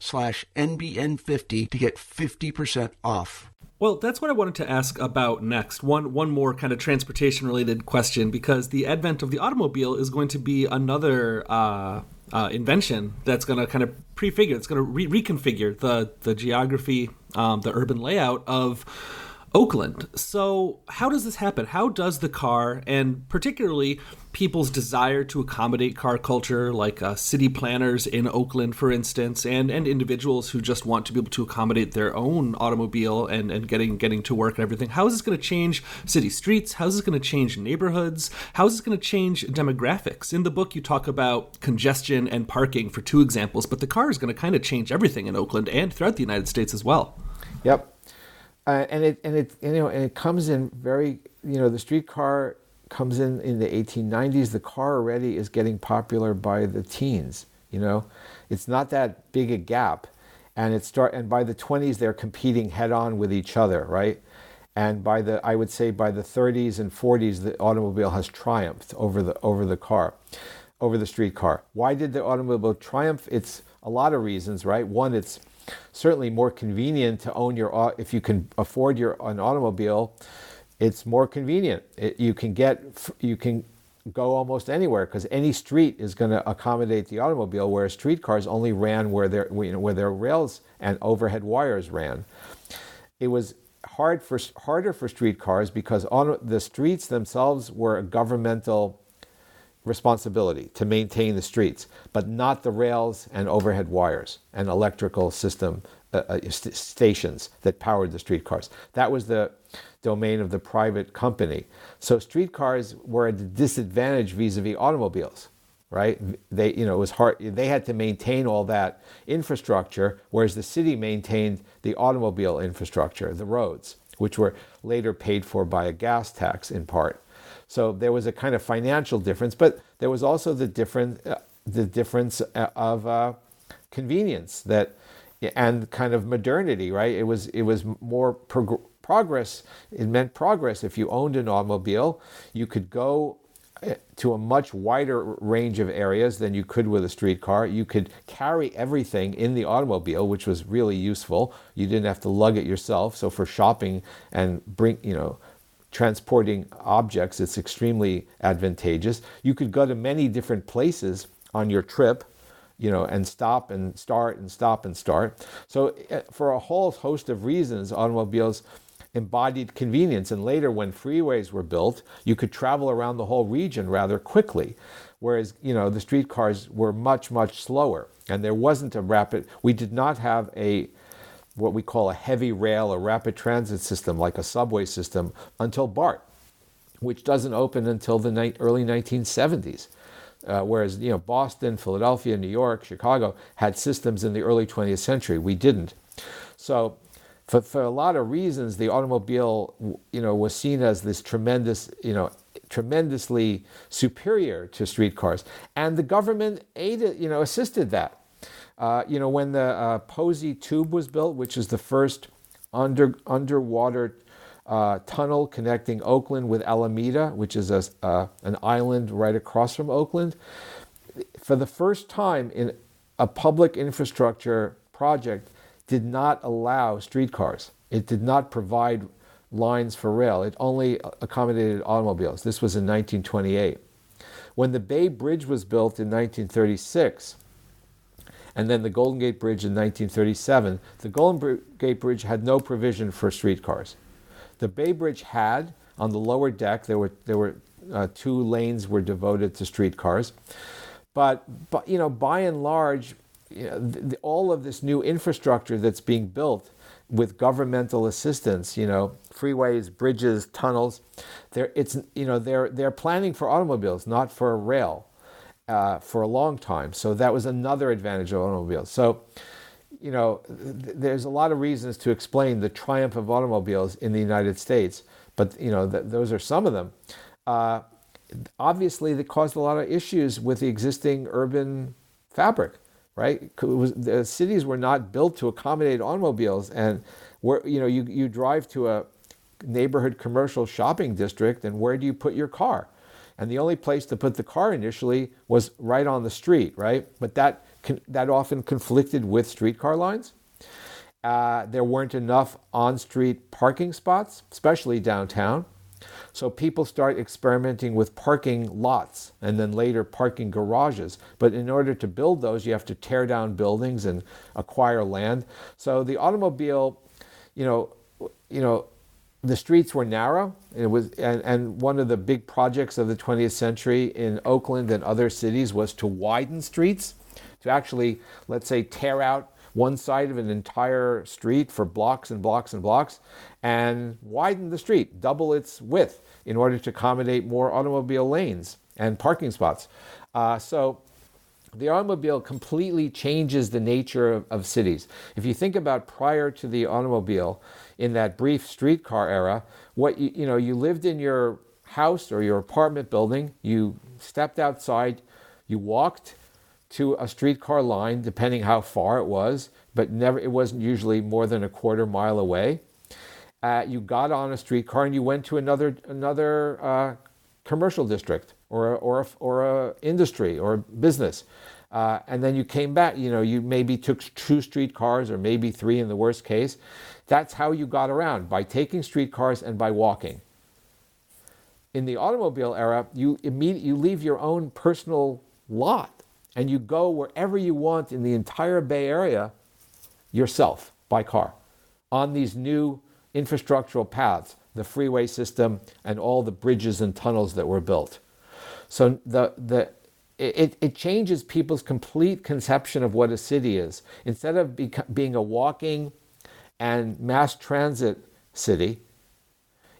slash NBN50 to get 50% off. Well, that's what I wanted to ask about next. One one more kind of transportation related question because the advent of the automobile is going to be another uh, uh, invention that's going to kind of prefigure, it's going to re- reconfigure the the geography, um, the urban layout of Oakland. So, how does this happen? How does the car, and particularly people's desire to accommodate car culture, like uh, city planners in Oakland, for instance, and, and individuals who just want to be able to accommodate their own automobile and, and getting getting to work and everything, how is this going to change city streets? How is this going to change neighborhoods? How is this going to change demographics? In the book, you talk about congestion and parking for two examples, but the car is going to kind of change everything in Oakland and throughout the United States as well. Yep uh, and it and it you know and it comes in very you know the streetcar comes in in the 1890s. The car already is getting popular by the teens. You know, it's not that big a gap, and it start and by the 20s they're competing head on with each other, right? And by the I would say by the 30s and 40s the automobile has triumphed over the over the car, over the streetcar. Why did the automobile triumph? It's a lot of reasons, right? One, it's certainly more convenient to own your if you can afford your an automobile it's more convenient. It, you can get you can go almost anywhere because any street is going to accommodate the automobile whereas streetcars only ran where their where their rails and overhead wires ran. It was hard for harder for streetcars because on the streets themselves were a governmental responsibility to maintain the streets, but not the rails and overhead wires and electrical system uh, uh, st- stations that powered the streetcars. That was the domain of the private company. So streetcars were at a disadvantage vis-a-vis automobiles, right? They, you know, it was hard. They had to maintain all that infrastructure, whereas the city maintained the automobile infrastructure, the roads, which were later paid for by a gas tax in part. So there was a kind of financial difference, but there was also the different, uh, the difference uh, of uh, convenience that and kind of modernity, right? It was it was more prog- progress. It meant progress. If you owned an automobile, you could go uh, to a much wider range of areas than you could with a streetcar. You could carry everything in the automobile, which was really useful. You didn't have to lug it yourself. So for shopping and bring, you know, transporting objects, it's extremely advantageous. You could go to many different places on your trip, you know, and stop and start and stop and start. So, uh, for a whole host of reasons, automobiles embodied convenience. And later, when freeways were built, you could travel around the whole region rather quickly. Whereas, you know, the streetcars were much, much slower. And there wasn't a rapid, we did not have a what we call a heavy rail or rapid transit system like a subway system until BART, which doesn't open until the early 1970s. Uh, whereas you know Boston, Philadelphia, New York, Chicago had systems in the early 20th century. We didn't. So for, for a lot of reasons, the automobile you know was seen as this tremendous you know tremendously superior to streetcars, and the government aided you know assisted that. Uh, you know, when the uh, Posey Tube was built, which is the first under, underwater uh, tunnel connecting Oakland with Alameda, which is a, uh, an island right across from Oakland, for the first time in a public infrastructure project, did not allow streetcars. It did not provide lines for rail. It only accommodated automobiles. This was in 1928. When the Bay Bridge was built in 1936, and then the Golden Gate Bridge in 1937. The Golden Gate Bridge had no provision for streetcars. The Bay Bridge had on the lower deck there were there were uh, two lanes were devoted to streetcars, but but you know by and large, you know, the, the, all of this new infrastructure that's being built with governmental assistance, you know, freeways, bridges, tunnels, they're it's you know they're they're planning for automobiles, not for rail uh, for a long time. So that was another advantage of automobiles. So, you know, th- there's a lot of reasons to explain the triumph of automobiles in the United States, but you know, th- those are some of them. Uh, obviously, they caused a lot of issues with the existing urban fabric. Right, was, the cities were not built to accommodate automobiles, and where you know you you drive to a neighborhood commercial shopping district, and where do you put your car? And the only place to put the car initially was right on the street, right? But that that often conflicted with streetcar lines. Uh, there weren't enough on-street parking spots, especially downtown. So people start experimenting with parking lots and then later parking garages. But in order to build those, you have to tear down buildings and acquire land. So the automobile, you know, you know, the streets were narrow. It was, and, and one of the big projects of the 20th century in Oakland and other cities was to widen streets, to actually, let's say, tear out one side of an entire street for blocks and blocks and blocks and widen the street, double its width in order to accommodate more automobile lanes and parking spots. Uh, so the automobile completely changes the nature of, of cities. If you think about prior to the automobile, in that brief streetcar era, what you, you know, you lived in your house or your apartment building, you stepped outside, you walked to a streetcar line, depending how far it was, but never it wasn't usually more than a quarter mile away. Uh, you got on a streetcar and you went to another another uh, commercial district or or a, or a industry or a business. Uh, and then you came back, you know, you maybe took two streetcars or maybe three in the worst case. That's how you got around, by taking streetcars and by walking. In the automobile era, you, immediately, you leave your own personal lot and you go wherever you want in the entire Bay Area yourself by car on these new infrastructural paths, the freeway system, and all the bridges and tunnels that were built. So the, the, it, it changes people's complete conception of what a city is. Instead of being a walking and mass transit city,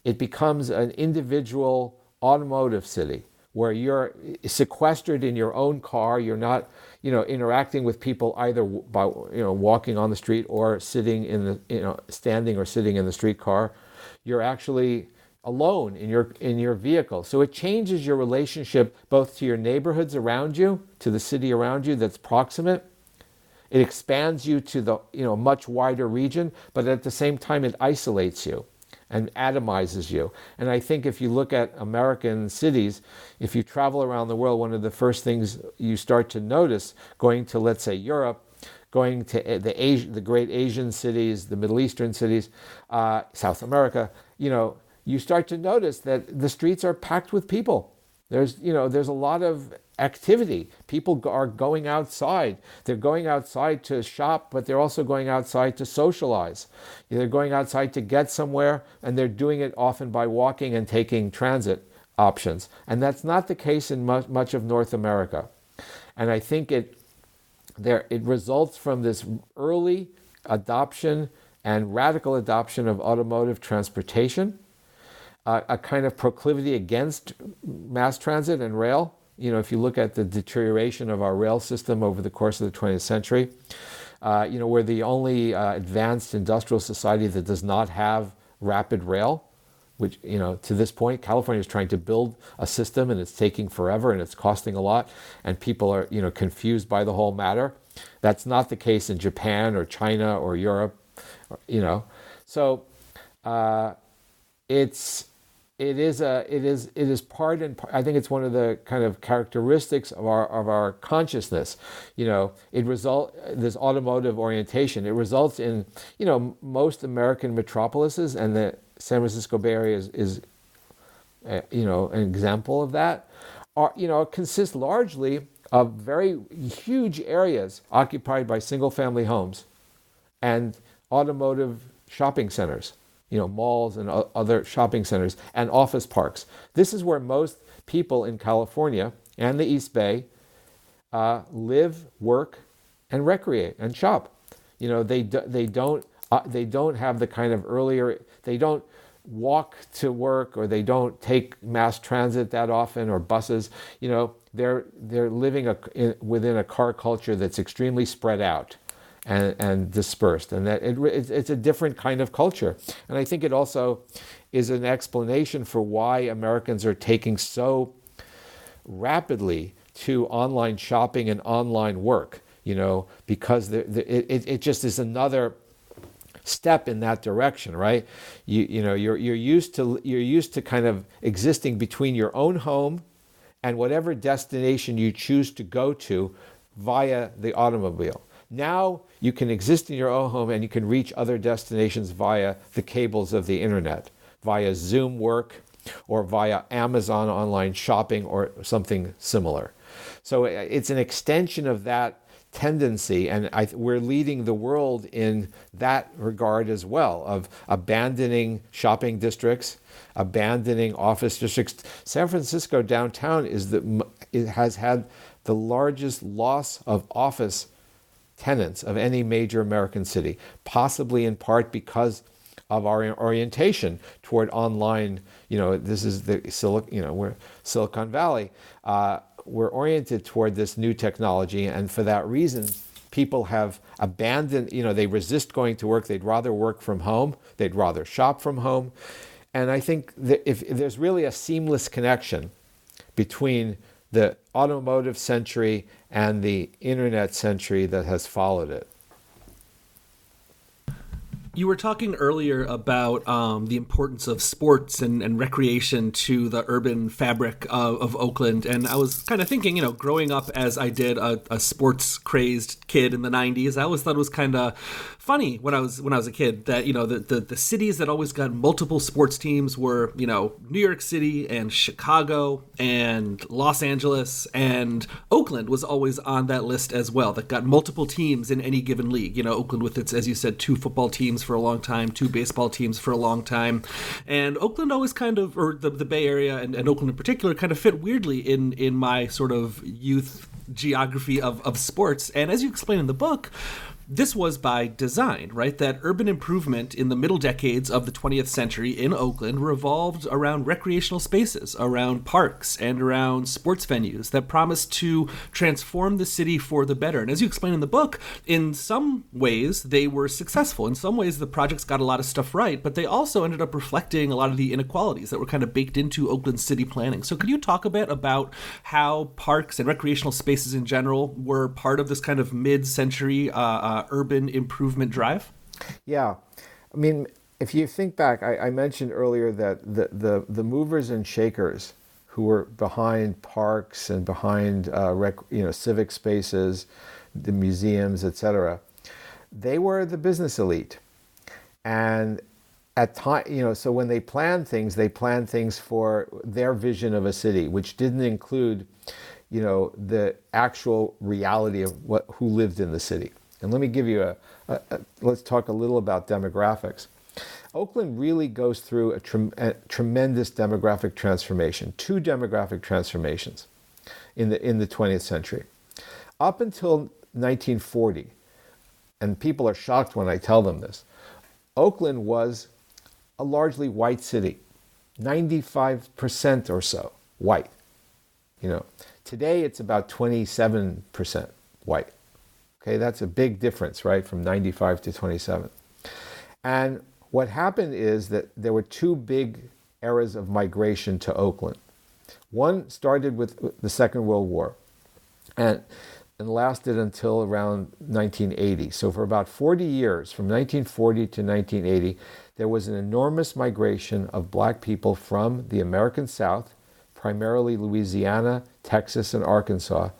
it becomes an individual automotive city where you're sequestered in your own car. You're not, you know, interacting with people either by, you know, walking on the street or sitting in the, you know, standing or sitting in the streetcar. You're actually alone in your in your vehicle. So it changes your relationship both to your neighborhoods around you, to the city around you that's proximate. It expands you to the you know much wider region, but at the same time it isolates you and atomizes you. And I think if you look at American cities, if you travel around the world, one of the first things you start to notice going to, let's say, Europe, going to the, Asia, the great Asian cities, the Middle Eastern cities, uh, South America, you know, you start to notice that the streets are packed with people. There's, you know, there's a lot of activity. People are going outside. They're going outside to shop, but they're also going outside to socialize. They're going outside to get somewhere, and they're doing it often by walking and taking transit options. And that's not the case in much, much of North America. And I think it there it results from this early adoption and radical adoption of automotive transportation a kind of proclivity against mass transit and rail. You know, if you look at the deterioration of our rail system over the course of the 20th century, uh, you know, we're the only uh, advanced industrial society that does not have rapid rail, which, you know, to this point, California is trying to build a system and it's taking forever and it's costing a lot, and people are, you know, confused by the whole matter. That's not the case in Japan or China or Europe, you know. So uh, it's it is a it is it is part and part, I think it's one of the kind of characteristics of our of our consciousness. You know, it result this automotive orientation. It results in you know most American metropolises, and the San Francisco Bay Area is, is uh, you know an example of that. Are you know consist largely of very huge areas occupied by single family homes and automotive shopping centers you know, malls and other shopping centers and office parks. This is where most people in California and the East Bay uh, live, work, and recreate and shop. You know, they do, they don't uh, they don't have the kind of earlier they don't walk to work or they don't take mass transit that often or buses. You know, they're they're living a, in, within a car culture that's extremely spread out and, and dispersed. And that it, it's a different kind of culture. And I think it also is an explanation for why Americans are taking so rapidly to online shopping and online work, you know, because the, the, it, it just is another step in that direction, right? You, you know, you're, you're, used to, you're used to kind of existing between your own home and whatever destination you choose to go to via the automobile. Now you can exist in your own home and you can reach other destinations via the cables of the internet, via Zoom work or via Amazon online shopping or something similar. So uh, it's an extension of that tendency, and I, we're leading the world in that regard as well of abandoning shopping districts, abandoning office districts. San Francisco downtown is the it has had the largest loss of office tenants of any major American city, possibly in part because of our orientation toward online. You know, this is the Silicon, you know, we're Silicon Valley. Uh, we're oriented toward this new technology, and for that reason, people have abandoned. You know, they resist going to work. They'd rather work from home. They'd rather shop from home. And I think that if, if there's really a seamless connection between the automotive century and the internet century that has followed it. You were talking earlier about um, the importance of sports and, and, recreation to the urban fabric of, of, Oakland. And I was kind of thinking, you know, growing up as I did, a, a sports crazed kid in the 90s, I always thought it was kind of funny when I was when I was a kid that you know the, the, the cities that always got multiple sports teams were you know New York City and Chicago and Los Angeles and Oakland was always on that list as well that got multiple teams in any given league. You know Oakland with its as you said two football teams for a long time, two baseball teams for a long time. And Oakland always kind of, or the, the Bay Area and, and Oakland in particular, kind of fit weirdly in, in my sort of youth geography of, of sports. And as you explain in the book, this was by design, right? That urban improvement in the middle decades of the 20th century in Oakland revolved around recreational spaces, around parks, and around sports venues that promised to transform the city for the better. And as you explain in the book, in some ways they were successful. In some ways the projects got a lot of stuff right, but they also ended up reflecting a lot of the inequalities that were kind of baked into Oakland city planning. So could you talk a bit about how parks and recreational spaces in general were part of this kind of mid-century uh, uh, uh, urban improvement drive? Yeah. I mean, if you think back, I, I mentioned earlier that the, the, the, movers and shakers who were behind parks and behind uh, rec, you know, civic spaces, the museums, etc., they were the business elite. And at time, you know, so when they planned things, they planned things for their vision of a city, which didn't include, you know, the actual reality of what who lived in the city. And let me give you a, a, a let's talk a little about demographics. Oakland really goes through a, tre- a, tremendous demographic transformation, two demographic transformations in the, in the 20th century. Up until 1940, and people are shocked when I tell them this, Oakland was a largely white city, 95% or so white. You know, today it's about 27% white. Okay, that's a big difference, right, from 95 to 27. And what happened is that there were two big eras of migration to Oakland. One started with the Second World War and, and lasted until around 1980. So, for about 40 years, from 1940 to 1980, there was an enormous migration of black people from the American South, primarily Louisiana, Texas, and Arkansas,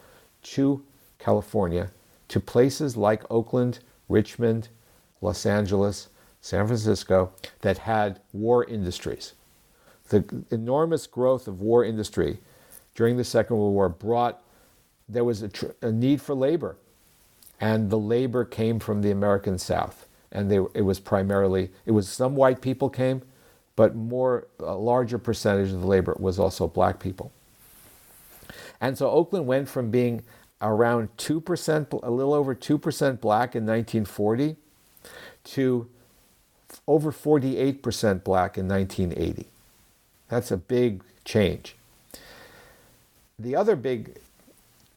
to California to places like Oakland, Richmond, Los Angeles, San Francisco that had war industries. The enormous growth of war industry during the Second World War brought, there was a, tr- a need for labor. And the labor came from the American South. And they, it was primarily, it was some white people came, but more, a larger percentage of the labor was also black people. And so Oakland went from being around 2%, a little over 2% black in 1940 to over 48% black in 1980. That's a big change. The other big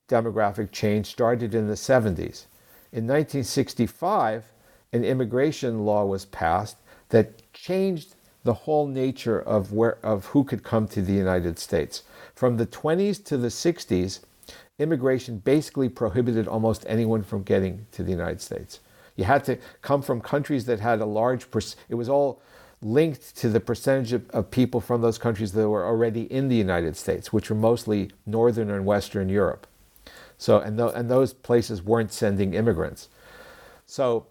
demographic change started in the 70s. In 1965, an immigration law was passed that changed the whole nature of where of who could come to the United States. From the 20s to the 60s, immigration basically prohibited almost anyone from getting to the United States. You had to come from countries that had a large, it was all linked to the percentage of, of, people from those countries that were already in the United States, which were mostly Northern and Western Europe. So, and, th- and those places weren't sending immigrants. So,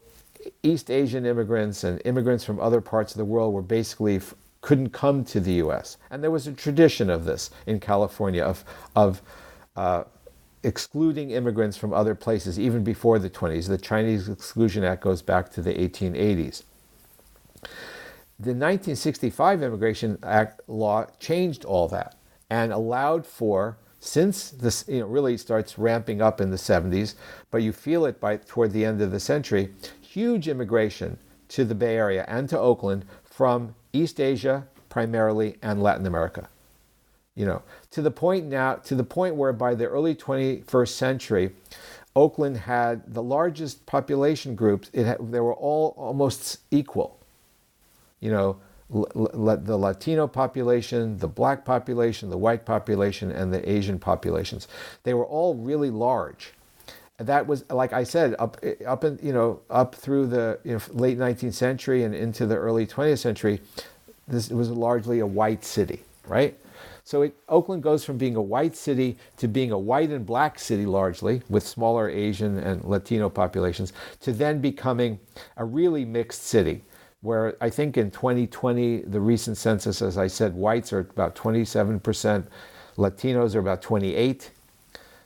East Asian immigrants and immigrants from other parts of the world were basically f- couldn't come to the U.S. And there was a tradition of this in California of, of uh, excluding immigrants from other places even before the 20s. The Chinese Exclusion Act goes back to the 1880s. The 1965 Immigration Act law changed all that and allowed for since this you know, really starts ramping up in the 70s, but you feel it by toward the end of the century, huge immigration to the Bay Area and to Oakland from East Asia primarily and Latin America you know, to the point now, to the point where by the early 21st century, Oakland had the largest population groups. It had, they were all almost equal. You know, l- the Latino population, the black population, the white population, and the Asian populations. They were all really large. That was, like I said, up up in you know up through the you know, late 19th century and into the early 20th century. This was largely a white city, right? So it, Oakland goes from being a white city to being a white and black city largely, with smaller Asian and Latino populations, to then becoming a really mixed city. Where I think in 2020, the recent census, as I said, whites are about 27%, Latinos are about 28,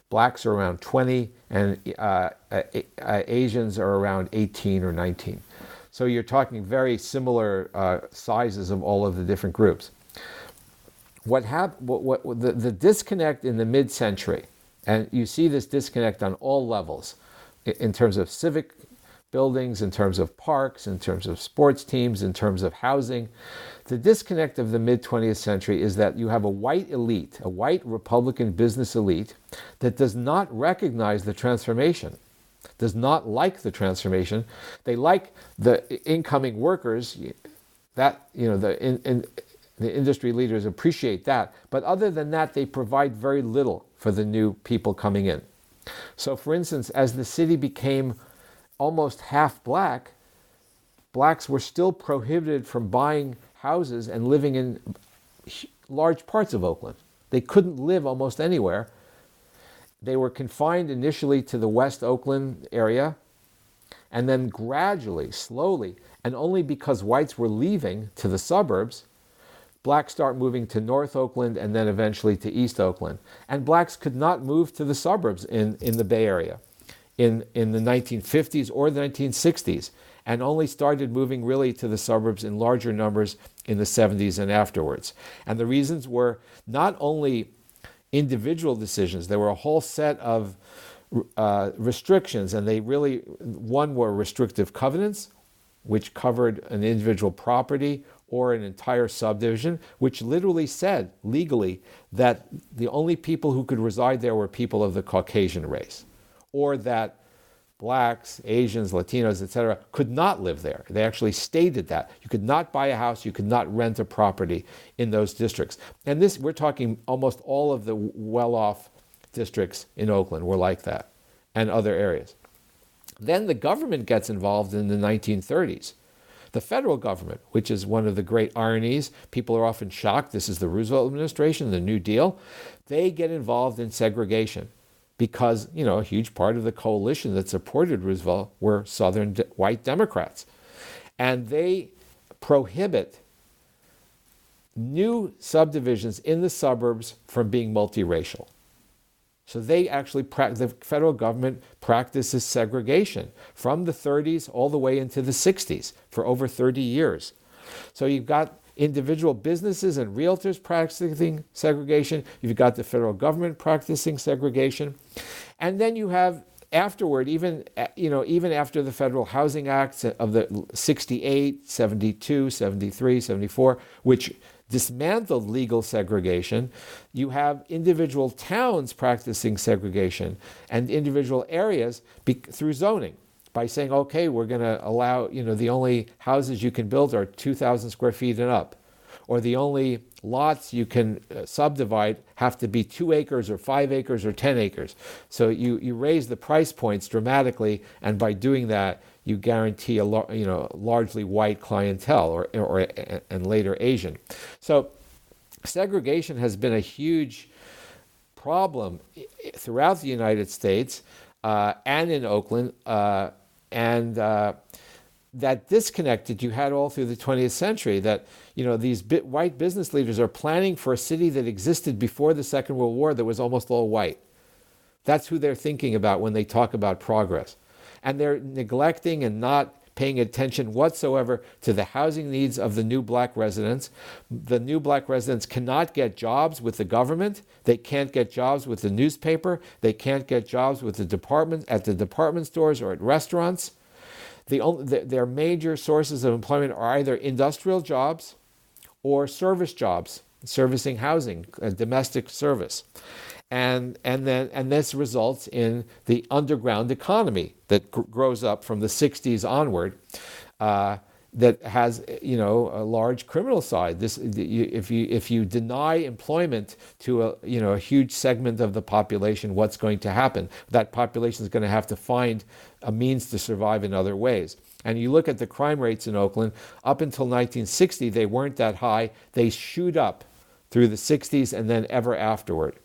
blacks are around 20, and uh, uh, uh, Asians are around 18 or 19. So you're talking very similar uh, sizes of all of the different groups. What happened? What, what the, the disconnect in the mid-century, and you see this disconnect on all levels, in terms of civic buildings, in terms of parks, in terms of sports teams, in terms of housing. The disconnect of the mid 20th century is that you have a white elite, a white Republican business elite, that does not recognize the transformation, does not like the transformation. They like the incoming workers, that, you know, the, in, in, the industry leaders appreciate that. But other than that, they provide very little for the new people coming in. So, for instance, as the city became almost half black, blacks were still prohibited from buying houses and living in large parts of Oakland. They couldn't live almost anywhere. They were confined initially to the West Oakland area, and then gradually, slowly, and only because whites were leaving to the suburbs, blacks start moving to North Oakland and then eventually to East Oakland. And blacks could not move to the suburbs in, in the Bay Area in, in the 1950s or the 1960s, and only started moving really to the suburbs in larger numbers in the 70s and afterwards. And the reasons were not only individual decisions, there were a whole set of uh, restrictions, and they really, one were restrictive covenants, which covered an individual property or an entire subdivision, which literally said legally that the only people who could reside there were people of the Caucasian race or that blacks, Asians, Latinos, etc., could not live there. They actually stated that. You could not buy a house, you could not rent a property in those districts. And this, we're talking almost all of the well off districts in Oakland were like that, and other areas. Then the government gets involved in the 1930s. The federal government, which is one of the great ironies, people are often shocked. This is the Roosevelt administration, the New Deal. They get involved in segregation because you know a huge part of the coalition that supported Roosevelt were Southern de- white Democrats, and they prohibit new subdivisions in the suburbs from being multiracial. So they actually, the federal government practices segregation from the 30s all the way into the 60s for over 30 years. So you've got individual businesses and realtors practicing segregation. You've got the federal government practicing segregation. And then you have afterward, even, you know, even after the Federal Housing Acts of the 68, 72, 73, 74, which dismantled legal segregation, you have individual towns practicing segregation and individual areas be- through zoning by saying, okay, we're going to allow, you know, the only houses you can build are 2,000 square feet and up, or the only lots you can uh, subdivide have to be two acres or five acres or 10 acres. So you, you raise the price points dramatically, and by doing that, you guarantee a you know largely white clientele or, or and later Asian. So segregation has been a huge problem throughout the United States uh, and in Oakland. Uh, and uh, that disconnect that you had all through the 20th century that you know these white business leaders are planning for a city that existed before the second world war that was almost all white that's who they're thinking about when they talk about progress and they're neglecting and not paying attention whatsoever to the housing needs of the new black residents. The new black residents cannot get jobs with the government. They can't get jobs with the newspaper. They can't get jobs with the department at the department stores or at restaurants. The only, the, their major sources of employment are either industrial jobs or service jobs, servicing housing, uh, domestic service and and then and this results in the underground economy that gr- grows up from the 60s onward. Uh, that has you know a large criminal side. This if you if you deny employment to a you know a huge segment of the population, what's going to happen? That population is going to have to find a means to survive in other ways. And you look at the crime rates in Oakland. Up until 1960, they weren't that high. They shoot up through the 60s and then ever afterward.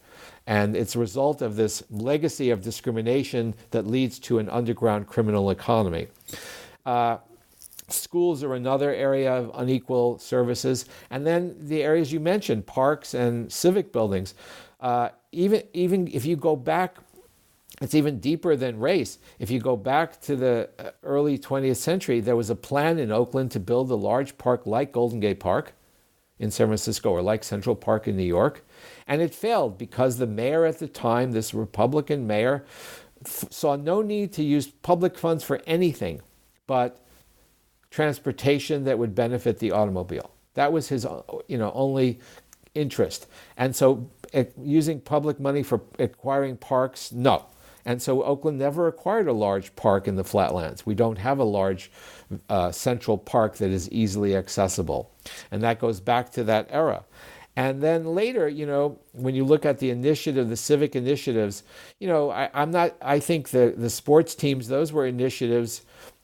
And it's a result of this legacy of discrimination that leads to an underground criminal economy. Uh, schools are another area of unequal services. And then the areas you mentioned, parks and civic buildings. Uh, even, even if you go back it's even deeper than race. If you go back to the uh, early 20th century, there was a plan in Oakland to build a large park like Golden Gate Park in San Francisco or like Central Park in New York. And it failed because the mayor at the time, this Republican mayor, f- saw no need to use public funds for anything but transportation that would benefit the automobile. That was his you know, only interest. And so uh, using public money for acquiring parks, no. And so Oakland never acquired a large park in the flatlands. We don't have a large uh, central park that is easily accessible. And that goes back to that era. And then later, you know, when you look at the initiative, the civic initiatives, you know, I, am not, I think the, the sports teams, those were initiatives,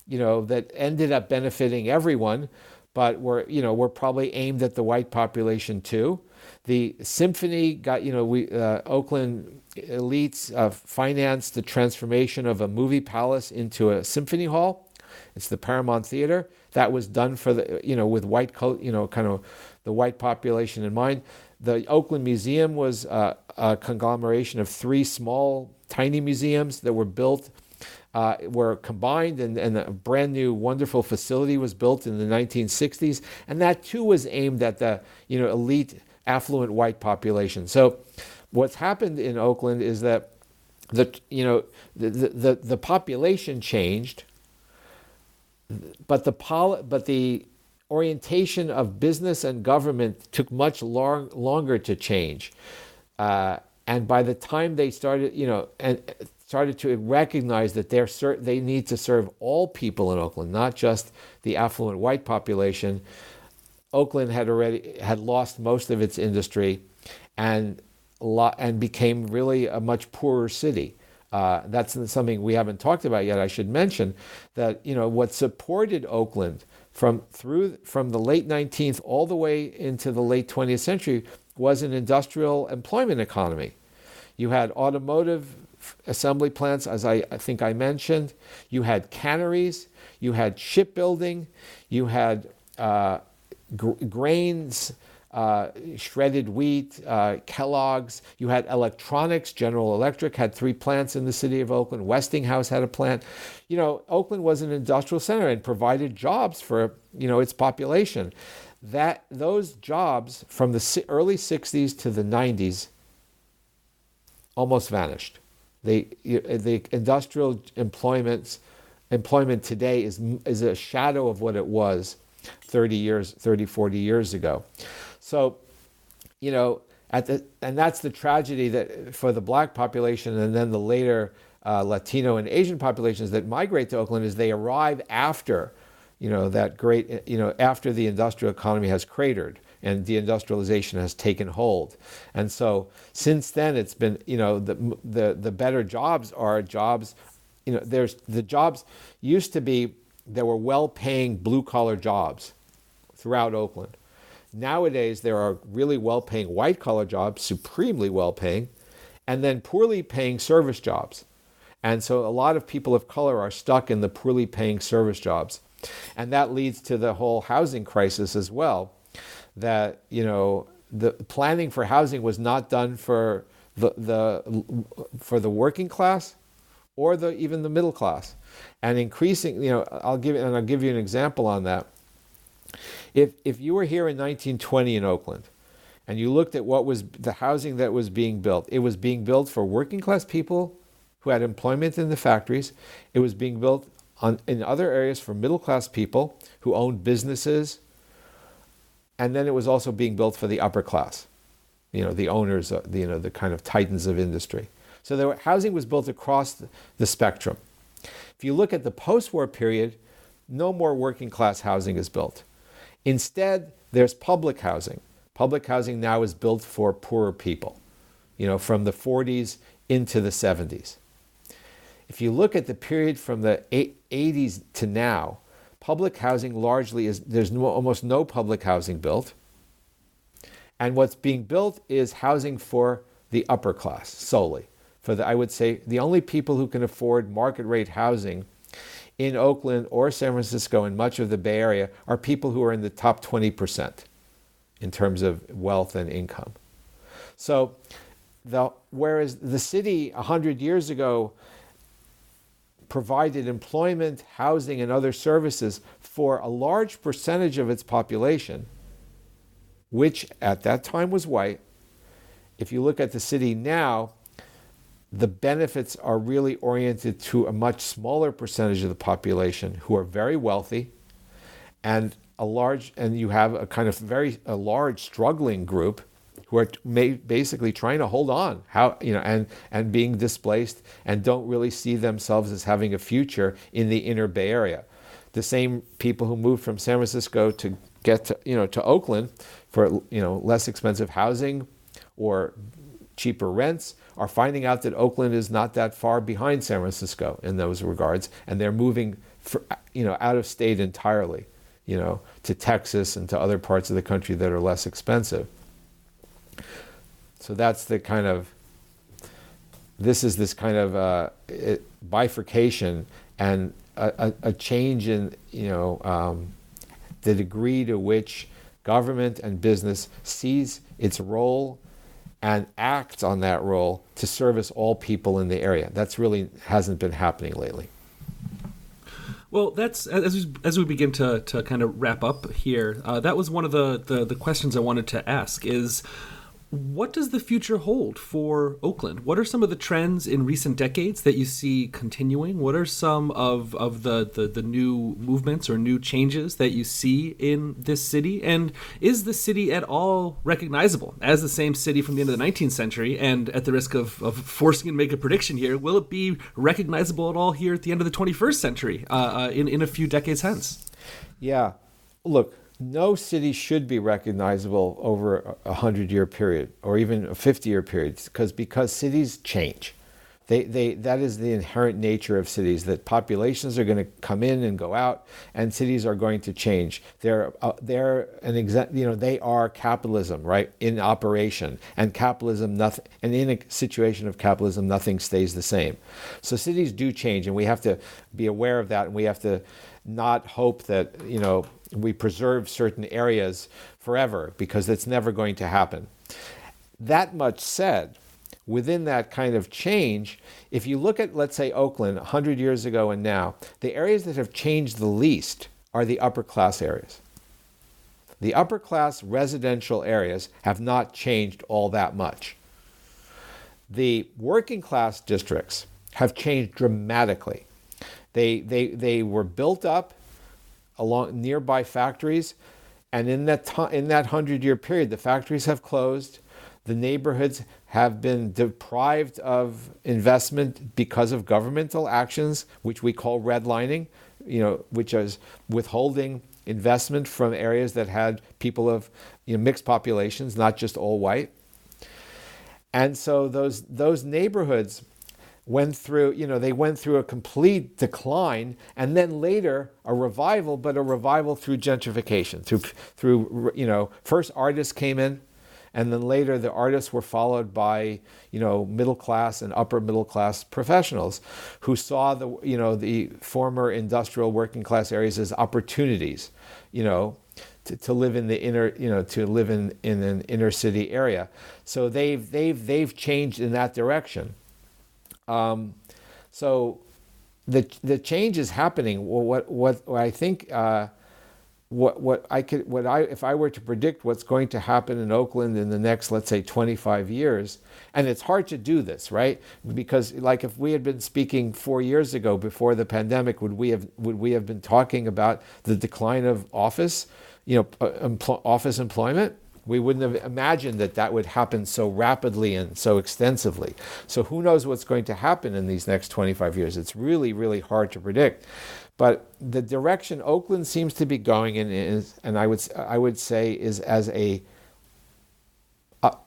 you know, that ended up benefiting everyone, but were, you know, were probably aimed at the white population too. The symphony got, you know, we, uh, Oakland elites uh, financed the transformation of a movie palace into a symphony hall. It's the Paramount Theater. That was done for the, you know, with white, you know, kind of the white population in mind. The Oakland Museum was uh, a conglomeration of three small, tiny museums that were built, uh, were combined, and, and, a brand new, wonderful facility was built in the 1960s. And that too was aimed at the, you know, elite, affluent white population. So what's happened in Oakland is that the you know the the, the population changed, but the poli- but the orientation of business and government took much long, longer to change. Uh, and by the time they started, you know, and started to recognize that they're they need to serve all people in Oakland, not just the affluent white population. Oakland had already had lost most of its industry, and lot, and became really a much poorer city. Uh, that's something we haven't talked about yet. I should mention that you know what supported Oakland from through from the late 19th all the way into the late 20th century was an industrial employment economy. You had automotive assembly plants, as I, I think I mentioned. You had canneries. You had shipbuilding. You had uh, gr- grains uh, shredded wheat, uh, Kellogg's. You had electronics. General Electric had three plants in the city of Oakland. Westinghouse had a plant. You know, Oakland was an industrial center and provided jobs for you know its population. That those jobs from the early '60s to the '90s almost vanished. They, the industrial employment employment today is is a shadow of what it was 30 years 30 40 years ago so, you know, at the, and that's the tragedy that for the black population and then the later uh, Latino and Asian populations that migrate to Oakland is they arrive after, you know, that great, you know, after the industrial economy has cratered and deindustrialization has taken hold. And so since then, it's been, you know, the, the, the better jobs are jobs, you know, there's the jobs used to be, there were well paying blue collar jobs throughout Oakland. Nowadays, there are really well paying white collar jobs, supremely well paying, and then poorly paying service jobs. And so a lot of people of color are stuck in the poorly paying service jobs. And that leads to the whole housing crisis as well. That, you know, the planning for housing was not done for the, the for the working class or the even the middle class. And increasing, you know, I'll give and I'll give you an example on that. If, if you were here in 1920 in Oakland and you looked at what was the housing that was being built, it was being built for working class people who had employment in the factories. It was being built on, in other areas for middle class people who owned businesses. And then it was also being built for the upper class, you know, the owners, uh, the, you know, the kind of titans of industry. So were, housing was built across the, the spectrum. If you look at the post war period, no more working class housing is built. Instead, there's public housing. Public housing now is built for poorer people, you know, from the 40s into the 70s. If you look at the period from the 80s to now, public housing largely is there's no, almost no public housing built. And what's being built is housing for the upper class solely. For the, I would say the only people who can afford market rate housing in Oakland or San Francisco and much of the Bay Area are people who are in the top 20% in terms of wealth and income. So the whereas the city 100 years ago provided employment, housing, and other services for a large percentage of its population, which at that time was white. If you look at the city now, the benefits are really oriented to a much smaller percentage of the population who are very wealthy and a large and you have a kind of very a large struggling group who are basically trying to hold on how you know and and being displaced and don't really see themselves as having a future in the inner bay area. The same people who moved from san francisco to get to you know to oakland for you know less expensive housing or cheaper rents are finding out that oakland is not that far behind san francisco in those regards and they're moving for, you know out of state entirely you know to texas and to other parts of the country that are less expensive. So that's the kind of this is this kind of uh, it, bifurcation and a, a, change in you know um, the degree to which government and business sees its role and acts on that role to service all people in the area. That's really hasn't been happening lately. Well, that's as we, as we begin to, to kind of wrap up here. Uh, that was one of the, the, the questions I wanted to ask. Is what does the future hold for Oakland? What are some of the trends in recent decades that you see continuing? What are some of, of the, the, the new movements or new changes that you see in this city? And is the city at all recognizable as the same city from the end of the 19th century? And at the risk of, of forcing and make a prediction here, will it be recognizable at all here at the end of the 21st century uh, uh, in, in a few decades hence? Yeah. Look, no city should be recognizable over a hundred year period or even a 50 year period because because cities change. They, they, that is the inherent nature of cities that populations are going to come in and go out and cities are going to change. They're, uh, they're an exa- you know they are capitalism right in operation. And capitalism nothing and in a situation of capitalism nothing stays the same. So cities do change and we have to be aware of that and we have to not hope that you know we preserve certain areas forever because it's never going to happen. That much said, within that kind of change, if you look at, let's say, Oakland 100 years ago and now, the areas that have changed the least are the upper class areas. The upper class residential areas have not changed all that much. The working class districts have changed dramatically. They, they, they were built up along nearby factories. And in that, in that 100 year period, the factories have closed. The neighborhoods have been deprived of investment because of governmental actions, which we call redlining, you know, which is withholding investment from areas that had people of you know, mixed populations, not just all white. And so those, those neighborhoods went through, you know, they went through a complete decline and then later a revival, but a revival through gentrification, through, through you know, first artists came in and then later the artists were followed by, you know, middle class and upper middle class professionals who saw the, you know, the former industrial working class areas as opportunities, you know, to, to live in the inner, you know, to live in, in an inner city area. So they've, they've, they've changed in that direction. Um, so the the change is happening. What what, what I think. Uh, what what I could what I if I were to predict what's going to happen in Oakland in the next let's say 25 years and it's hard to do this right because like if we had been speaking 4 years ago before the pandemic would we have would we have been talking about the decline of office you know uh, empl- office employment we wouldn't have imagined that that would happen so rapidly and so extensively. So who knows what's going to happen in these next 25 years? It's really, really hard to predict. But the direction Oakland seems to be going in is, and I would, I would say, is as a,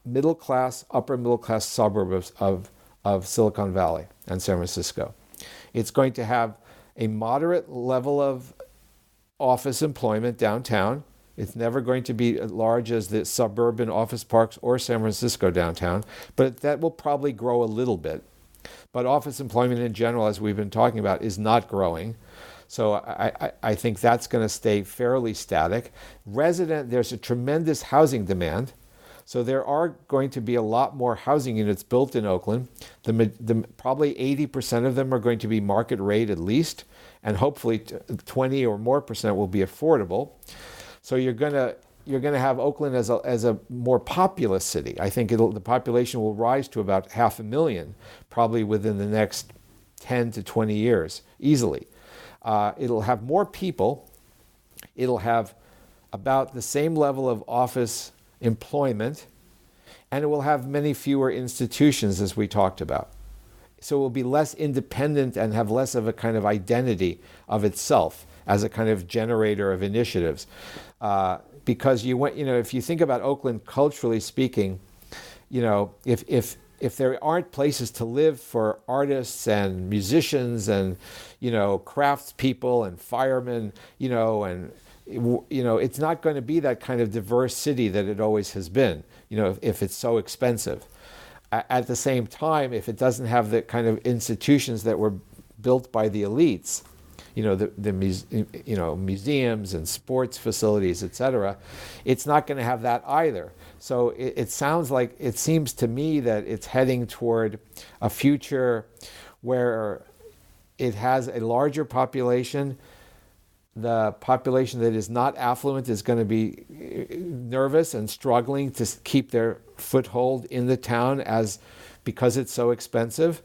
middle class, upper middle class suburb of, of, of Silicon Valley and San Francisco. It's going to have a moderate level of office employment downtown it's never going to be as large as the suburban office parks or San Francisco downtown, but that will probably grow a little bit. But office employment in general, as we've been talking about, is not growing. So I, I, I think that's going to stay fairly static. Resident, there's a tremendous housing demand. So there are going to be a lot more housing units built in Oakland. The, the, probably 80% of them are going to be market rate at least, and hopefully 20 or more percent will be affordable. So you're going to you're going to have Oakland as a, as a more populous city. I think the population will rise to about half a million, probably within the next 10 to 20 years, easily. Uh, it'll have more people. It'll have about the same level of office employment, and it will have many fewer institutions, as we talked about. So it will be less independent and have less of a kind of identity of itself as a kind of generator of initiatives. Uh, because you you know, if you think about Oakland culturally speaking, you know, if if if there aren't places to live for artists and musicians and you know craftspeople and firemen, you know, and you know, it's not going to be that kind of diverse city that it always has been, you know, if, if it's so expensive. At the same time, if it doesn't have the kind of institutions that were built by the elites, you know, the, the you know, museums and sports facilities, et cetera, it's not going to have that either. So it, it sounds like, it seems to me that it's heading toward a future where it has a larger population the population that is not affluent is going to be uh, nervous and struggling to keep their foothold in the town as because it's so expensive.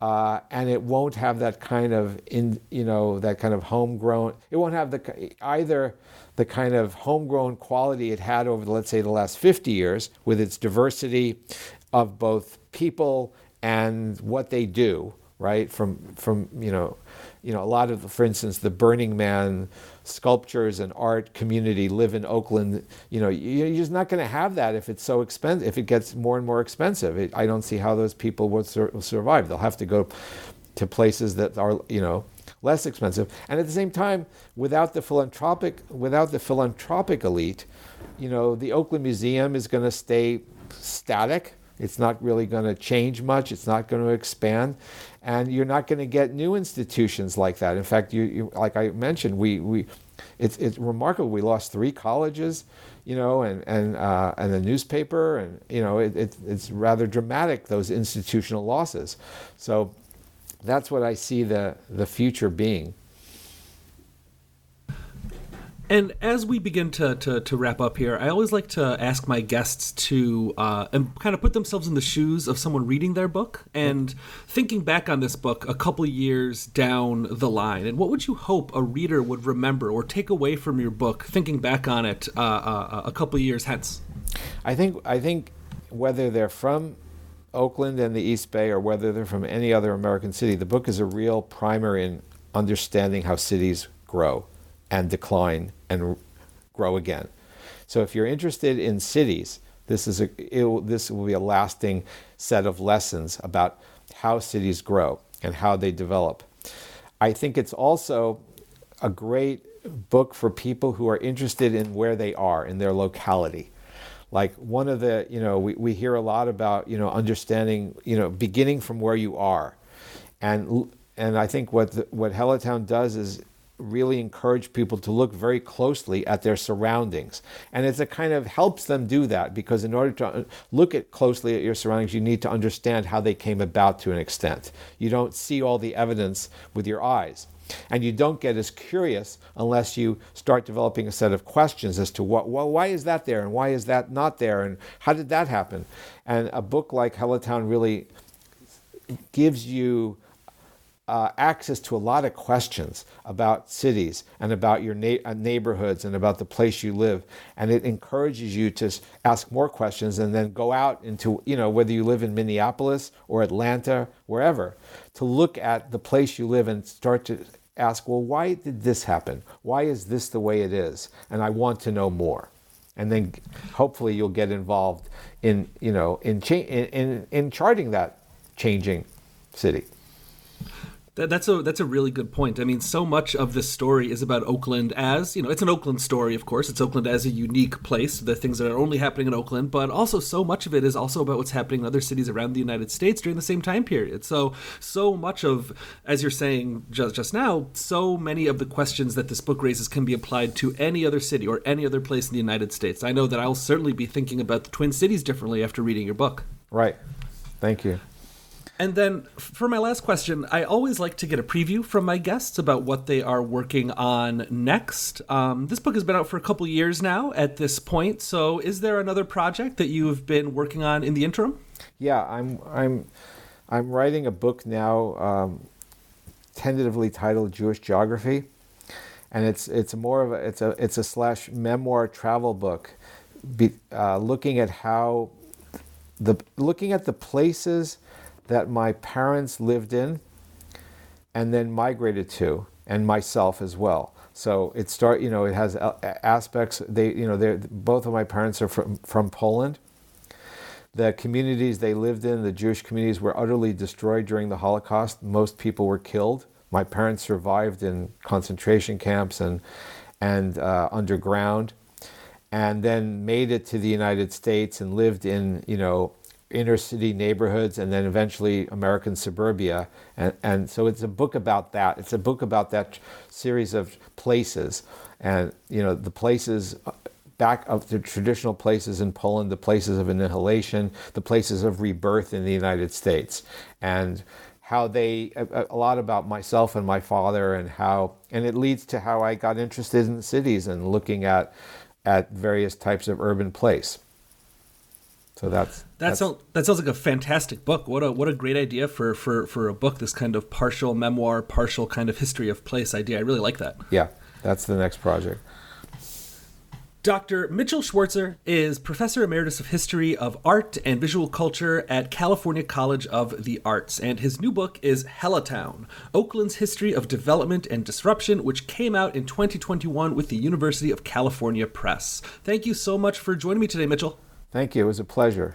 Uh, and it won't have that kind of in you know that kind of homegrown. It won't have the either the kind of homegrown quality it had over the, let's say the last 50 years with its diversity of both people and what they do right from from you know you know, a lot of, for instance, the Burning Man sculptures and art community live in Oakland. You know, you're just not going to have that if it's so expensive. If it gets more and more expensive, it, I don't see how those people sur- will survive. They'll have to go to places that are, you know, less expensive. And at the same time, without the philanthropic, without the philanthropic elite, you know, the Oakland Museum is going to stay static. It's not really going to change much. It's not going to expand and you're not going to get new institutions like that. In fact, you, you like I mentioned, we, we it's, it's remarkable. We lost three colleges, you know, and and uh, and the newspaper, and you know, it, it, it's rather dramatic those institutional losses. So that's what I see the the future being. And as we begin to, to, to, wrap up here, I always like to ask my guests to uh, kind of put themselves in the shoes of someone reading their book and thinking back on this book a couple years down the line. And what would you hope a reader would remember or take away from your book, thinking back on it uh, uh, a couple years hence? I think I think whether they're from Oakland and the East Bay or whether they're from any other American city, the book is a real primer in understanding how cities grow and decline and grow again. So if you're interested in cities, this is a will, this will be a lasting set of lessons about how cities grow and how they develop. I think it's also a great book for people who are interested in where they are in their locality. Like one of the, you know, we, we hear a lot about, you know, understanding, you know, beginning from where you are. And and I think what the, what Hella Town does is really encourage people to look very closely at their surroundings. And it's a kind of helps them do that because in order to uh, look at closely at your surroundings, you need to understand how they came about to an extent. You don't see all the evidence with your eyes. And you don't get as curious unless you start developing a set of questions as to what, well, why is that there and why is that not there and how did that happen? And a book like Hella Town really gives you uh, access to a lot of questions about cities and about your na- uh, neighborhoods and about the place you live. And it encourages you to ask more questions and then go out into, you know, whether you live in Minneapolis or Atlanta, wherever, to look at the place you live and start to ask, well, why did this happen? Why is this the way it is? And I want to know more. And then hopefully you'll get involved in, you know, in, cha- in, in, in charting that changing city. That, that's a that's a really good point. I mean, so much of this story is about Oakland as you know, it's an Oakland story, of course. It's Oakland as a unique place, the things that are only happening in Oakland, but also so much of it is also about what's happening in other cities around the United States during the same time period. So so much of, as you're saying just just now, so many of the questions that this book raises can be applied to any other city or any other place in the United States. I know that I'll certainly be thinking about the Twin Cities differently after reading your book. Right. Thank you. And then for my last question, I always like to get a preview from my guests about what they are working on next. Um, this book has been out for a couple years now at this point. So is there another project that you've been working on in the interim? Yeah, I'm I'm I'm writing a book now, um, tentatively titled Jewish Geography, and it's it's more of a it's a it's a slash memoir travel book, be, uh, looking at how the looking at the places that my parents lived in and then migrated to, and myself as well. So it start, you know, it has aspects. They, you know, they both of my parents are from from Poland. The communities they lived in, the Jewish communities, were utterly destroyed during the Holocaust. Most people were killed. My parents survived in concentration camps and and uh, underground, and then made it to the United States and lived in, you know, inner city neighborhoods and then eventually American suburbia. And, and so it's a book about that. It's a book about that series of places and, you know, the places uh, back of the traditional places in Poland, the places of annihilation, the places of rebirth in the United States. And how they, a, a lot about myself and my father and how, and it leads to how I got interested in cities and looking at, at various types of urban place. So that's that sounds that sounds like a fantastic book. What a what a great idea for for for a book. This kind of partial memoir, partial kind of history of place idea. I really like that. Yeah, that's the next project. Dr. Mitchell Schwarzer is Professor Emeritus of History of Art and Visual Culture at California College of the Arts, and his new book is Hella Town Oakland's History of Development and Disruption, which came out in 2021 with the University of California Press. Thank you so much for joining me today, Mitchell. Thank you. It was a pleasure.